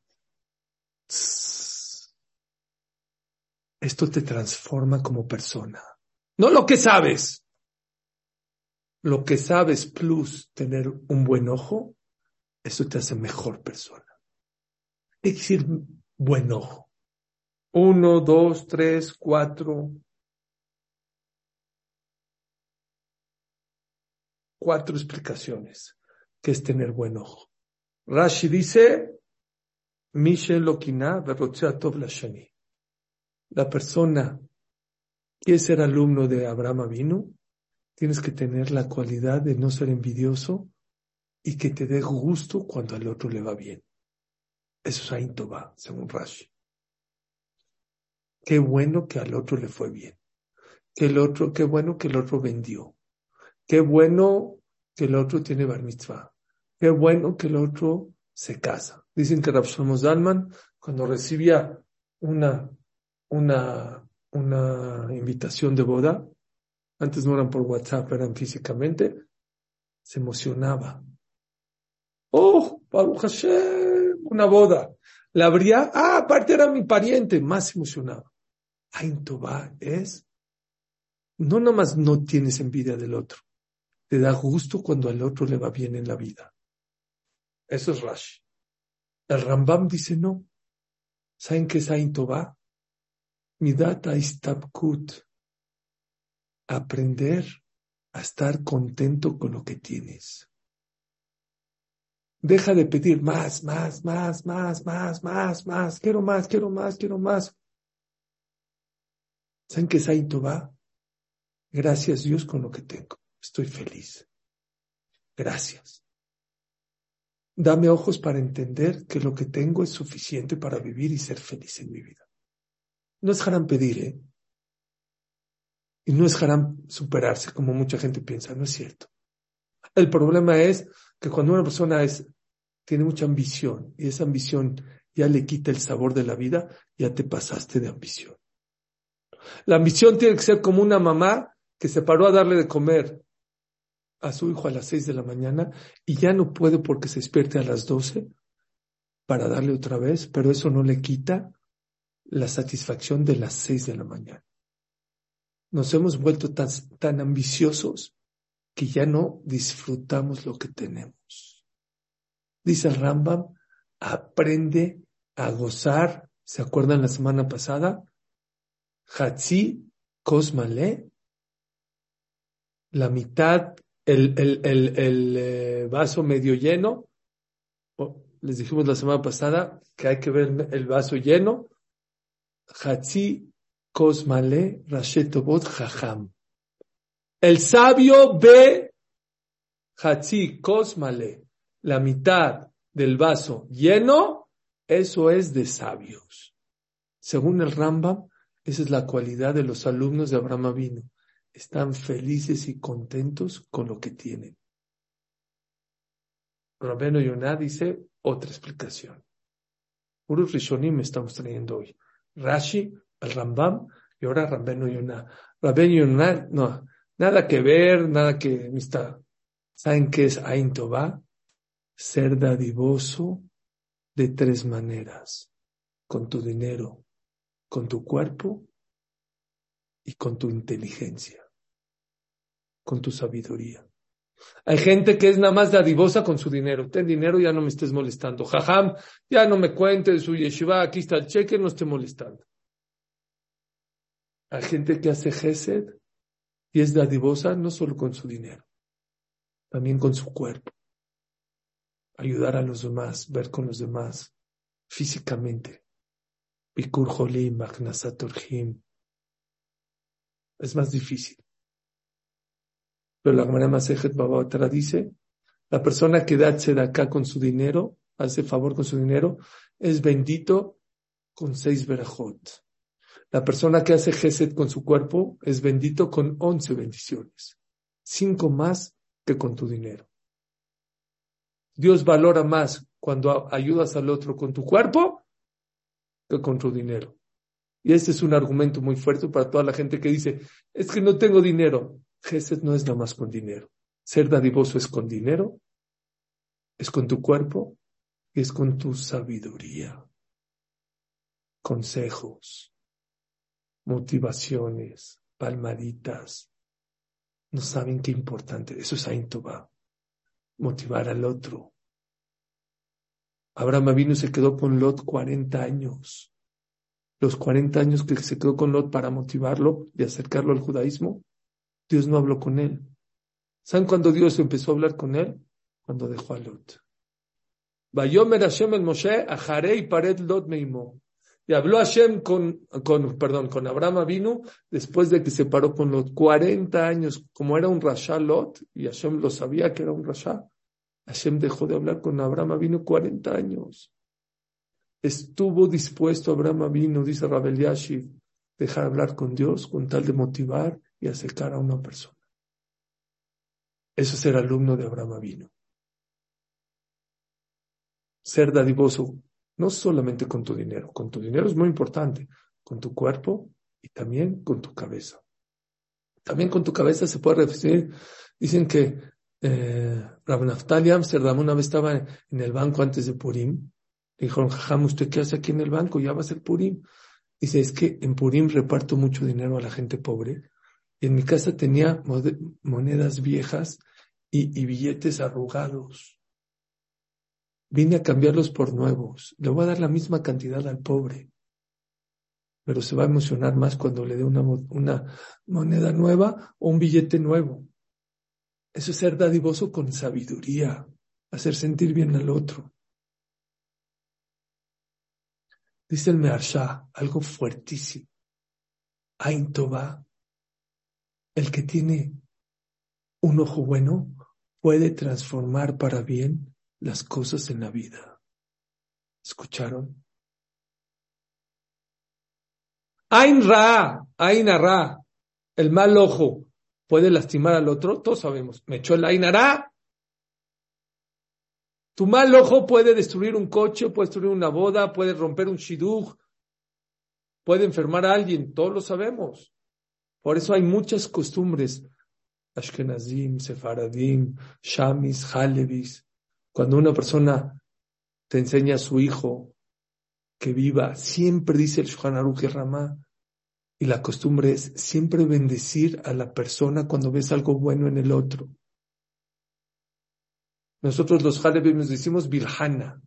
Esto te transforma como persona. No lo que sabes. Lo que sabes plus tener un buen ojo, eso te hace mejor persona. Es decir, buen ojo. Uno, dos, tres, cuatro. Cuatro explicaciones que es tener buen ojo. Rashi dice, la persona quiere ser alumno de Abraham Avinu, tienes que tener la cualidad de no ser envidioso y que te dé gusto cuando al otro le va bien. Eso es Ain según Rashi. Qué bueno que al otro le fue bien. Que el otro, qué bueno que el otro vendió. Qué bueno que el otro tiene bar mitzvah. Qué bueno que el otro se casa. Dicen que Rapsamos Dalman, cuando recibía una una, una invitación de boda, antes no eran por WhatsApp, eran físicamente, se emocionaba. Oh, Baruch Hashem, una boda. La habría, ah, aparte era mi pariente, más emocionado. Ain es, no nomás no tienes envidia del otro, te da gusto cuando al otro le va bien en la vida. Eso es Rashi. El Rambam dice no. ¿Saben qué es Ain Midata istabkut. Aprender a estar contento con lo que tienes. Deja de pedir más, más, más, más, más, más, más. Quiero más, quiero más, quiero más. ¿Saben qué es Ain Gracias Dios con lo que tengo. Estoy feliz. Gracias. Dame ojos para entender que lo que tengo es suficiente para vivir y ser feliz en mi vida. No es harán pedir, ¿eh? Y no es harán superarse, como mucha gente piensa, no es cierto. El problema es que cuando una persona es, tiene mucha ambición y esa ambición ya le quita el sabor de la vida, ya te pasaste de ambición. La ambición tiene que ser como una mamá que se paró a darle de comer a su hijo a las seis de la mañana y ya no puede porque se despierte a las doce para darle otra vez, pero eso no le quita la satisfacción de las seis de la mañana. Nos hemos vuelto tan, tan ambiciosos que ya no disfrutamos lo que tenemos. Dice el Rambam, aprende a gozar. ¿Se acuerdan la semana pasada? Hatzi Kosmale la mitad, el, el, el, el eh, vaso medio lleno. les dijimos la semana pasada que hay que ver el vaso lleno. Hatzi Kosmale Rashetobot Jajam. El sabio ve Hatzi Kosmale, la mitad del vaso lleno, eso es de sabios. Según el Rambam, esa es la cualidad de los alumnos de Abraham Avinu están felices y contentos con lo que tienen. Rabeno Yonah dice otra explicación. Urus Rishonim estamos trayendo hoy. Rashi, el Rambam y ahora Rabeno Yonah. Rabeno Yonah, no, nada que ver, nada que está. ¿Saben qué es Ain Ser dadivoso de tres maneras. Con tu dinero, con tu cuerpo y con tu inteligencia con tu sabiduría. Hay gente que es nada más dadivosa con su dinero. Ten dinero, ya no me estés molestando. Jajam, ya no me cuentes su yeshiva, aquí está el cheque, no esté molestando. Hay gente que hace gesed y es dadivosa no solo con su dinero, también con su cuerpo. Ayudar a los demás, ver con los demás físicamente. Bikur Holim, Es más difícil. La Gemara Masejet Babatra dice, la persona que da acá con su dinero, hace favor con su dinero, es bendito con seis verajot. La persona que hace Geset con su cuerpo es bendito con once bendiciones. Cinco más que con tu dinero. Dios valora más cuando ayudas al otro con tu cuerpo que con tu dinero. Y este es un argumento muy fuerte para toda la gente que dice, es que no tengo dinero. Gesed no es nada más con dinero. Ser dadivoso es con dinero, es con tu cuerpo y es con tu sabiduría. Consejos, motivaciones, palmaditas. No saben qué importante. Eso es Aintoba. Motivar al otro. Abraham y se quedó con Lot 40 años. Los 40 años que se quedó con Lot para motivarlo y acercarlo al judaísmo, Dios no habló con él. ¿Saben cuándo Dios empezó a hablar con él? Cuando dejó a Lot. Vayomer Hashem el Moshe, y Pared Lot Meimó. Y habló Hashem con, con, perdón, con Abraham vino después de que se paró con Lot. 40 años, como era un Rasha Lot, y Hashem lo sabía que era un Rasha, Hashem dejó de hablar con Abraham vino 40 años. Estuvo dispuesto Abraham vino, dice Rabel Yashiv, dejar hablar con Dios con tal de motivar y acercar a una persona. Eso es ser alumno de Abraham Avino. Ser dadivoso, no solamente con tu dinero, con tu dinero es muy importante, con tu cuerpo y también con tu cabeza. También con tu cabeza se puede referir, dicen que eh, Rab Naftali Amsterdam una vez estaba en el banco antes de Purim. Le dijeron, Jajam, ¿usted qué hace aquí en el banco? Ya va a ser Purim. Dice, es que en Purim reparto mucho dinero a la gente pobre. Y en mi casa tenía monedas viejas y, billetes arrugados. Vine a cambiarlos por nuevos. Le voy a dar la misma cantidad al pobre. Pero se va a emocionar más cuando le dé una, moneda nueva o un billete nuevo. Eso es ser dadivoso con sabiduría, hacer sentir bien al otro. Dice el Mearsha, algo fuertísimo. Ain el que tiene un ojo bueno, puede transformar para bien las cosas en la vida. ¿Escucharon? Ain Ra, Ain el mal ojo, puede lastimar al otro, todos sabemos. Me echó el Ain Ra, tu mal ojo puede destruir un coche, puede destruir una boda, puede romper un shidduch, puede enfermar a alguien, todos lo sabemos. Por eso hay muchas costumbres, Ashkenazim, Sefaradim, Shamis, Halevis. Cuando una persona te enseña a su hijo que viva, siempre dice el Shulchan Aruch Ramá, y la costumbre es siempre bendecir a la persona cuando ves algo bueno en el otro. Nosotros los Halebim nos decimos Virhana.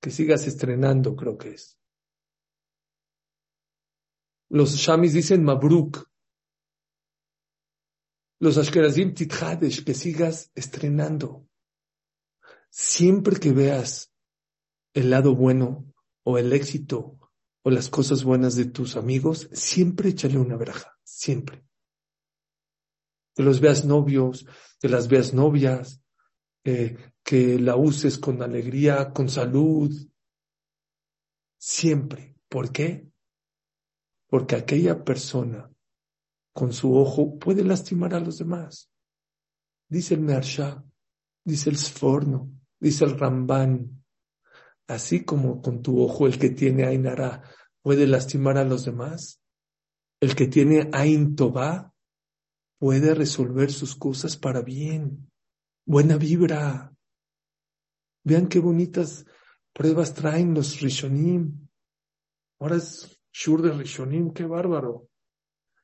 Que sigas estrenando, creo que es. Los Shamis dicen Mabruk. Los Ashkenazim Tithadesh, que sigas estrenando. Siempre que veas el lado bueno o el éxito o las cosas buenas de tus amigos, siempre échale una braja, siempre que los veas novios, que las veas novias, eh, que la uses con alegría, con salud, siempre. ¿Por qué? Porque aquella persona con su ojo puede lastimar a los demás. Dice el Mersha, dice el Sforno, dice el Ramban. Así como con tu ojo el que tiene Ainara puede lastimar a los demás, el que tiene Ain puede resolver sus cosas para bien. Buena vibra. Vean qué bonitas pruebas traen los Rishonim. Ahora es Shur de Rishonim, qué bárbaro.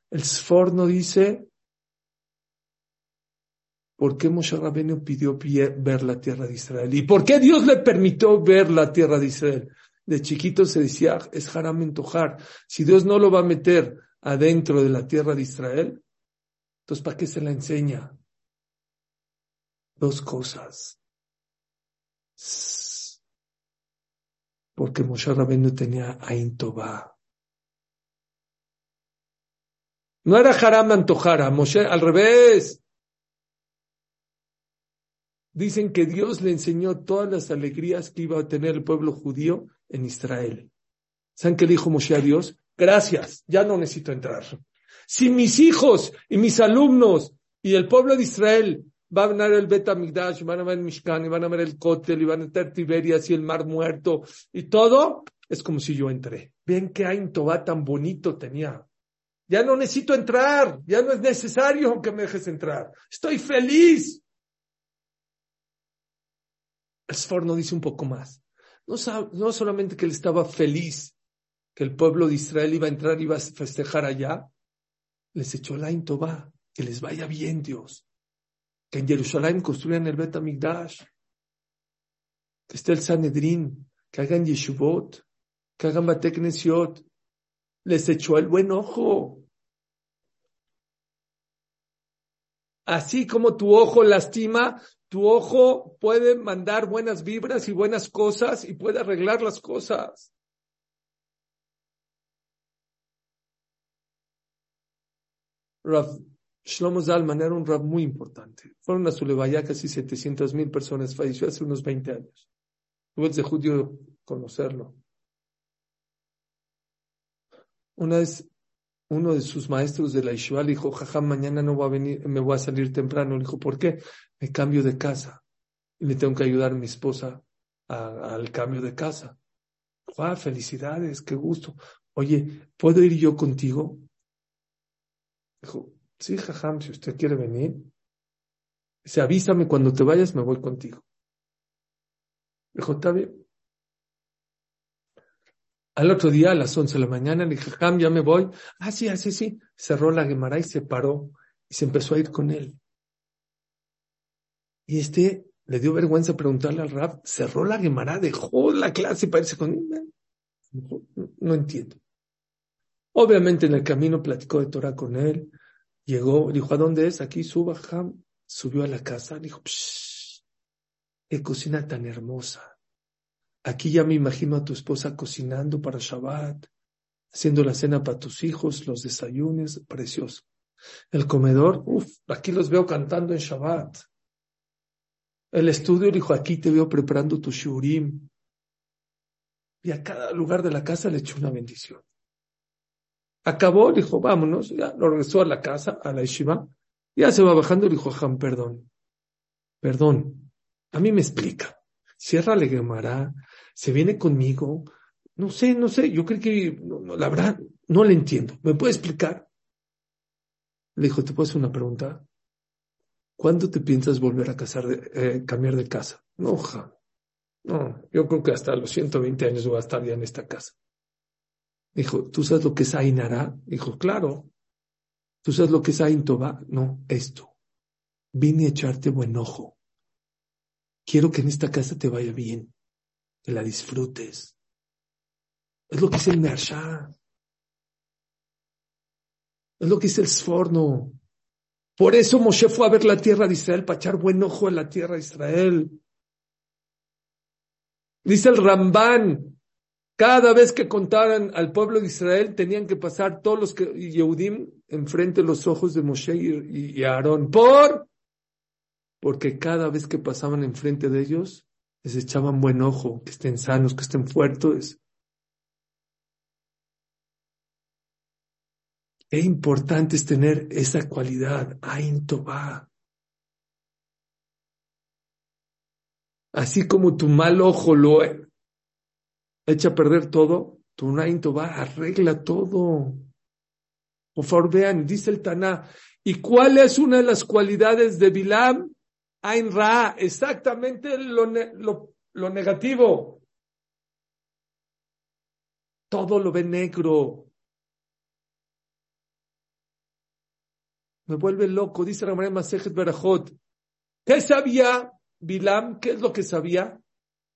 El Sforno dice, ¿por qué Moshe Rabbeinu pidió ver la tierra de Israel? ¿Y por qué Dios le permitió ver la tierra de Israel? De chiquito se decía, es Haram Entojar. Si Dios no lo va a meter adentro de la tierra de Israel, entonces, ¿para qué se la enseña? Dos cosas. Porque Moshe Rabbeinu tenía Ain No era Haram Antojara, Moshe al revés. Dicen que Dios le enseñó todas las alegrías que iba a tener el pueblo judío en Israel. ¿Saben qué dijo Moshe a Dios? Gracias, ya no necesito entrar. Si mis hijos y mis alumnos y el pueblo de Israel van a ver el Bet y van a ver el Mishkan, y van a ver el Kotel, y van a ver Tiberias y el Mar Muerto, y todo, es como si yo entré. Ven qué Ain Tobá tan bonito tenía. Ya no necesito entrar, ya no es necesario que me dejes entrar. Estoy feliz. El Sforno dice un poco más. No, no solamente que él estaba feliz que el pueblo de Israel iba a entrar, y iba a festejar allá, les echó la Intoba, que les vaya bien Dios, que en Jerusalén construyan el Bet Amigdash, que esté el Sanedrín, que hagan Yeshuvot, que hagan Batek les echó el buen ojo. Así como tu ojo lastima, tu ojo puede mandar buenas vibras y buenas cosas y puede arreglar las cosas. Rav Shlomo Zalman era un Rav muy importante. Fueron a Sulevaya casi 700 mil personas, falleció hace unos 20 años. Tuve de judío conocerlo. Una vez uno de sus maestros de la Yeshiva le dijo, jaja, mañana no voy a venir, me voy a salir temprano. Le dijo, ¿por qué? Me cambio de casa y le tengo que ayudar a mi esposa al cambio de casa. Ah, felicidades, qué gusto. Oye, ¿puedo ir yo contigo? Dijo, Sí, jajam, si usted quiere venir. Dice, avísame cuando te vayas, me voy contigo. Dijo, está bien. Al otro día, a las once de la mañana, le dije, ya me voy. Ah, sí, ah, sí. Cerró la Gemara y se paró y se empezó a ir con él. Y este le dio vergüenza preguntarle al Rab, cerró la Gemara, dejó la clase para irse con él. No, entiendo. Obviamente en el camino platicó de Torah con él, llegó, dijo, ¿a dónde es? Aquí suba, Ham. Subió a la casa, dijo, qué cocina tan hermosa. Aquí ya me imagino a tu esposa cocinando para Shabbat, haciendo la cena para tus hijos, los desayunos, precioso. El comedor, uff, aquí los veo cantando en Shabbat. El estudio dijo, aquí te veo preparando tu shurim. Y a cada lugar de la casa le echó una bendición. Acabó, dijo, vámonos, ya lo regresó a la casa, a la yeshiva. Ya se va bajando y dijo, Jam, perdón. Perdón. A mí me explica. Cierra Gemara, se viene conmigo. No sé, no sé, yo creo que, la verdad, no le entiendo. ¿Me puede explicar? Le dijo, ¿te puedo hacer una pregunta? ¿Cuándo te piensas volver a casar, eh, cambiar de casa? No, no, yo creo que hasta los 120 años voy a estar ya en esta casa. Dijo, ¿tú sabes lo que es Ainara? Dijo, claro. ¿Tú sabes lo que es Aintoba? No, esto. Vine a echarte buen ojo. Quiero que en esta casa te vaya bien, la disfrutes. Es lo que es el Mersha. Es lo que es el Sforno. Por eso Moshe fue a ver la tierra de Israel para echar buen ojo en la tierra de Israel. Dice el Rambán, cada vez que contaran al pueblo de Israel tenían que pasar todos los que, Yehudim enfrente de los ojos de Moshe y, y Aarón. ¿Por? Porque cada vez que pasaban enfrente de ellos, les echaban buen ojo, que estén sanos, que estén fuertes, Qué importante es tener esa cualidad, Ain Toba. Así como tu mal ojo lo echa a perder todo, tu Ain Toba arregla todo. Por favor, vean, dice el Taná. ¿Y cuál es una de las cualidades de Bilam? Ain Ra, exactamente lo, lo, lo negativo. Todo lo ve negro, Me vuelve loco, dice Ramón Masejet Berajot. ¿Qué sabía Bilam? ¿Qué es lo que sabía?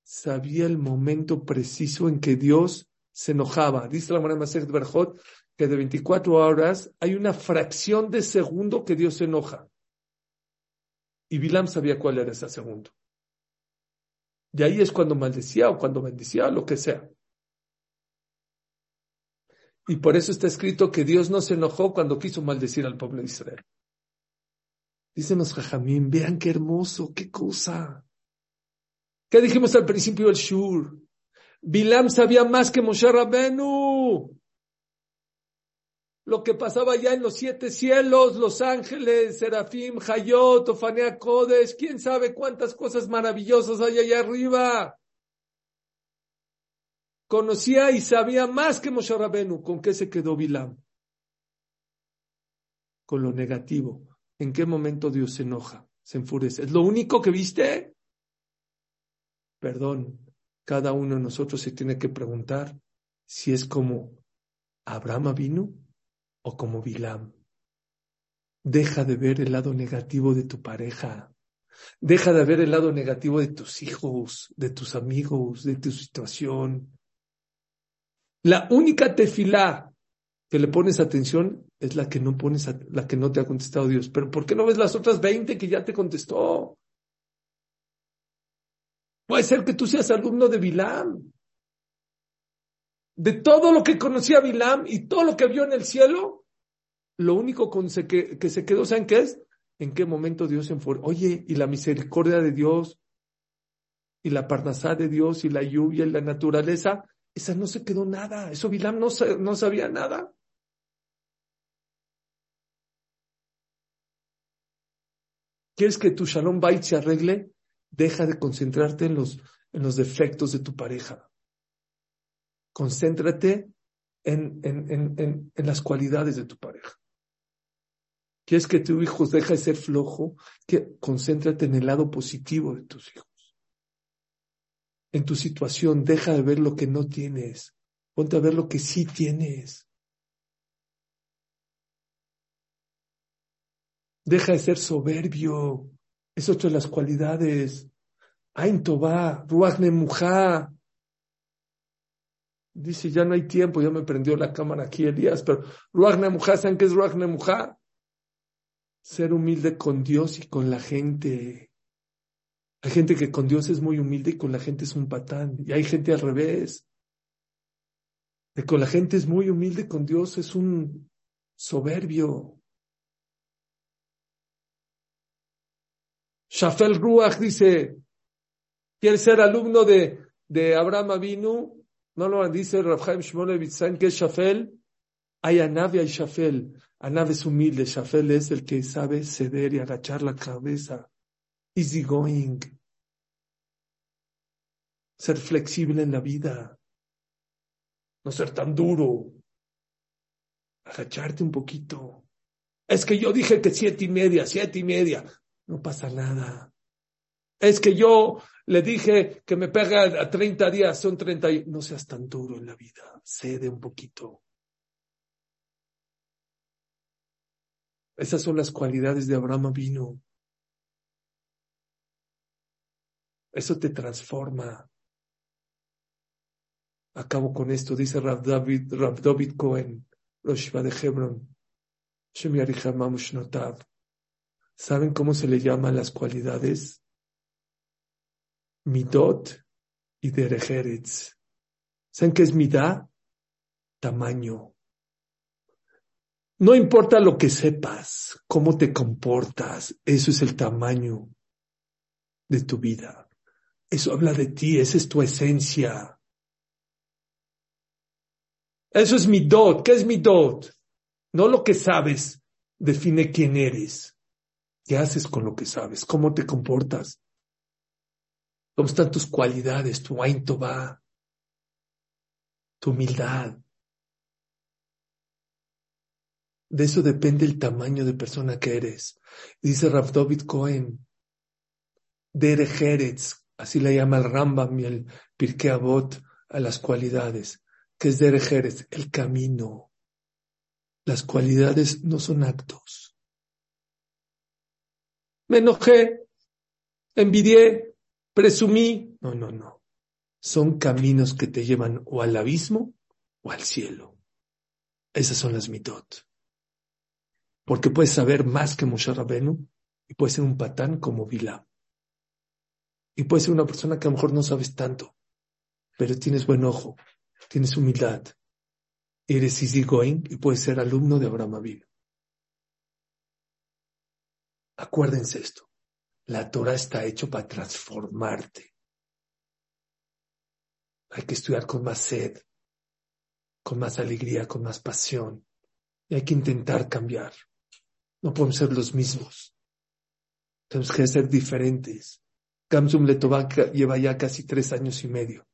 Sabía el momento preciso en que Dios se enojaba. Dice Ramón Masejet Berajot que de 24 horas hay una fracción de segundo que Dios se enoja. Y Bilam sabía cuál era ese segundo. Y ahí es cuando maldecía o cuando bendecía lo que sea. Y por eso está escrito que Dios no se enojó cuando quiso maldecir al pueblo de Israel. Dicen los jajamín, vean qué hermoso, qué cosa. ¿Qué dijimos al principio del Shur? Bilam sabía más que Moshe Rabenu. Lo que pasaba ya en los siete cielos, los ángeles, Serafim, Hayot, Ofanea Kodesh, quién sabe cuántas cosas maravillosas hay allá arriba conocía y sabía más que Moshe Rabenu. ¿Con qué se quedó Bilam? Con lo negativo. ¿En qué momento Dios se enoja? Se enfurece. ¿Es lo único que viste? Perdón, cada uno de nosotros se tiene que preguntar si es como Abraham vino o como Bilam. Deja de ver el lado negativo de tu pareja. Deja de ver el lado negativo de tus hijos, de tus amigos, de tu situación. La única tefilá que le pones atención es la que no pones, la que no te ha contestado Dios. Pero ¿por qué no ves las otras 20 que ya te contestó? Puede ser que tú seas alumno de Bilam. De todo lo que conocía Bilam y todo lo que vio en el cielo, lo único que, se quedó, ¿saben qué es? ¿En qué momento Dios se enfureció? Oye, y la misericordia de Dios, y la parnasá de Dios, y la lluvia, y la naturaleza, esa no se quedó nada. Eso Bilam no, no sabía nada. ¿Quieres que tu Shalom Bait se arregle? Deja de concentrarte en los defectos de tu pareja. Concéntrate en, en, en, en las cualidades de tu pareja. ¿Quieres que tu hijo deje de ser flojo? Que concéntrate en el lado positivo de tus hijos. En tu situación, deja de ver lo que no tienes. Ponte a ver lo que sí tienes. Deja de ser soberbio. Es otra de las cualidades. Ain Ruach Nemuja. Dice, ya no hay tiempo, ya me prendió la cámara aquí Elías, pero Ruach Nemuja, ¿saben qué es Ruach Nemuja? Ser humilde con Dios y con la gente. Hay gente que con Dios es muy humilde y con la gente es un patán. Y hay gente al revés. Que con la gente es muy humilde con Dios es un soberbio. Shafel Ruach dice, quiere ser alumno de, de Abraham Avinu. No lo dice Rafael Shmolevitz, ¿saben qué es Shafel? Hay Anav y hay Shafel. Anav es humilde, Shafel es el que sabe ceder y agachar la cabeza. Easy going. Ser flexible en la vida. No ser tan duro. Agacharte un poquito. Es que yo dije que siete y media, siete y media no pasa nada. Es que yo le dije que me pega a 30 días, son 30 y no seas tan duro en la vida, cede un poquito. Esas son las cualidades de Abraham vino. Eso te transforma. Acabo con esto, dice Rav David, Rav David Cohen, Rosh de Hebron. ¿Saben cómo se le llaman las cualidades? Midot y Derejeretz. ¿Saben qué es midá? Tamaño. No importa lo que sepas, cómo te comportas, eso es el tamaño de tu vida. Eso habla de ti, esa es tu esencia. Eso es midot. ¿Qué es midot? No lo que sabes define quién eres. ¿Qué haces con lo que sabes? ¿Cómo te comportas? ¿Cómo están tus cualidades, tu va, tu humildad? De eso depende el tamaño de persona que eres. Dice Rav David Cohen, Dere así le llama el Rambam y el Pirkei Avot a las cualidades. ¿Qué es Dere El camino. Las cualidades no son actos me enojé, envidié, presumí. No, no, no. Son caminos que te llevan o al abismo o al cielo. Esas son las mitot. Porque puedes saber más que Moshe Rabenu y puedes ser un patán como Vila. Y puedes ser una persona que a lo mejor no sabes tanto, pero tienes buen ojo, tienes humildad, eres easy going y puedes ser alumno de Abraham Avinu. Acuérdense esto. La Torah está hecho para transformarte. Hay que estudiar con más sed, con más alegría, con más pasión. Y hay que intentar cambiar. No podemos ser los mismos. Tenemos que ser diferentes. Gamsum Letová lleva ya casi tres años y medio.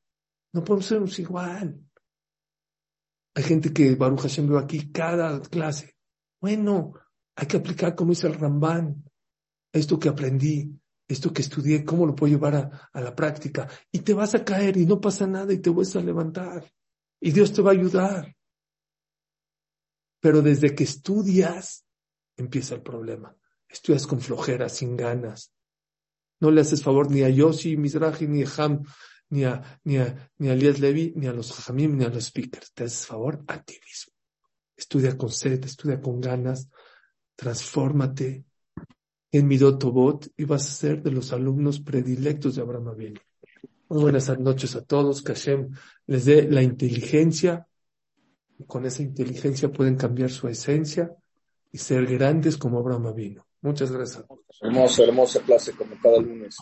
No podemos ser igual. Hay gente que Baruch Hashem veo aquí cada clase. Bueno, hay que aplicar como dice el Ramban esto que aprendí, esto que estudié, cómo lo puedo llevar a, la práctica. Y te vas a caer y no pasa nada y te vuelves a levantar. Y Dios te va a ayudar. Pero desde que estudias, empieza el problema. Estudias con flojera, sin ganas. No le haces favor ni a Yoshi, Mizrahi, ni a Ham, ni a, ni a, ni a Levi, ni a los Jamim, ni a los speakers. Te haces favor a ti mismo. Estudia con sed, estudia con ganas, transfórmate, en Midotobot y vas a ser de los alumnos predilectos de Abraham Avinu. Muy buenas noches a todos, que Hashem les dé la inteligencia, y con esa inteligencia pueden cambiar su esencia y ser grandes como Abraham Avinu. Muchas gracias. Hermosa, hermosa clase como cada lunes.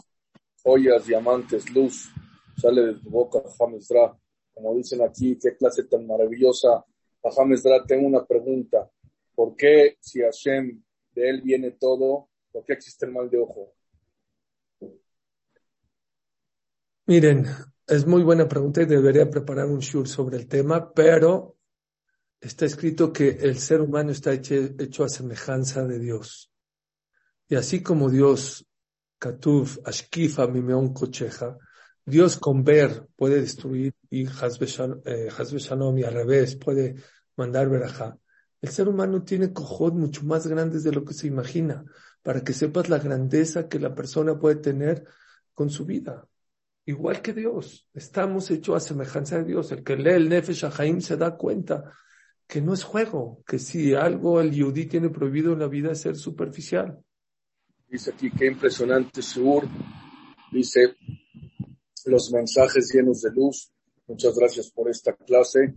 Joyas, diamantes, luz, sale de tu boca, James Dra. Como dicen aquí, qué clase tan maravillosa. James Dra, tengo una pregunta. ¿Por qué si Hashem de él viene todo, ¿Por qué existe el mal de ojo? Miren, es muy buena pregunta y debería preparar un shur sobre el tema, pero está escrito que el ser humano está hecho, a semejanza de Dios. Y así como Dios, Katuv, Ashkifa, Mimeon, Kocheja, Dios con ver puede destruir y Hasbeshanom y al revés puede mandar verajá. El ser humano tiene cojot mucho más grandes de lo que se imagina, para que sepas la grandeza que la persona puede tener con su vida. Igual que Dios, estamos hechos a semejanza de Dios. El que lee el Nefesh Haim se da cuenta que no es juego, que si algo el Yudí tiene prohibido en la vida es ser superficial. Dice aquí, qué impresionante Sur. Dice, los mensajes llenos de luz. Muchas gracias por esta clase.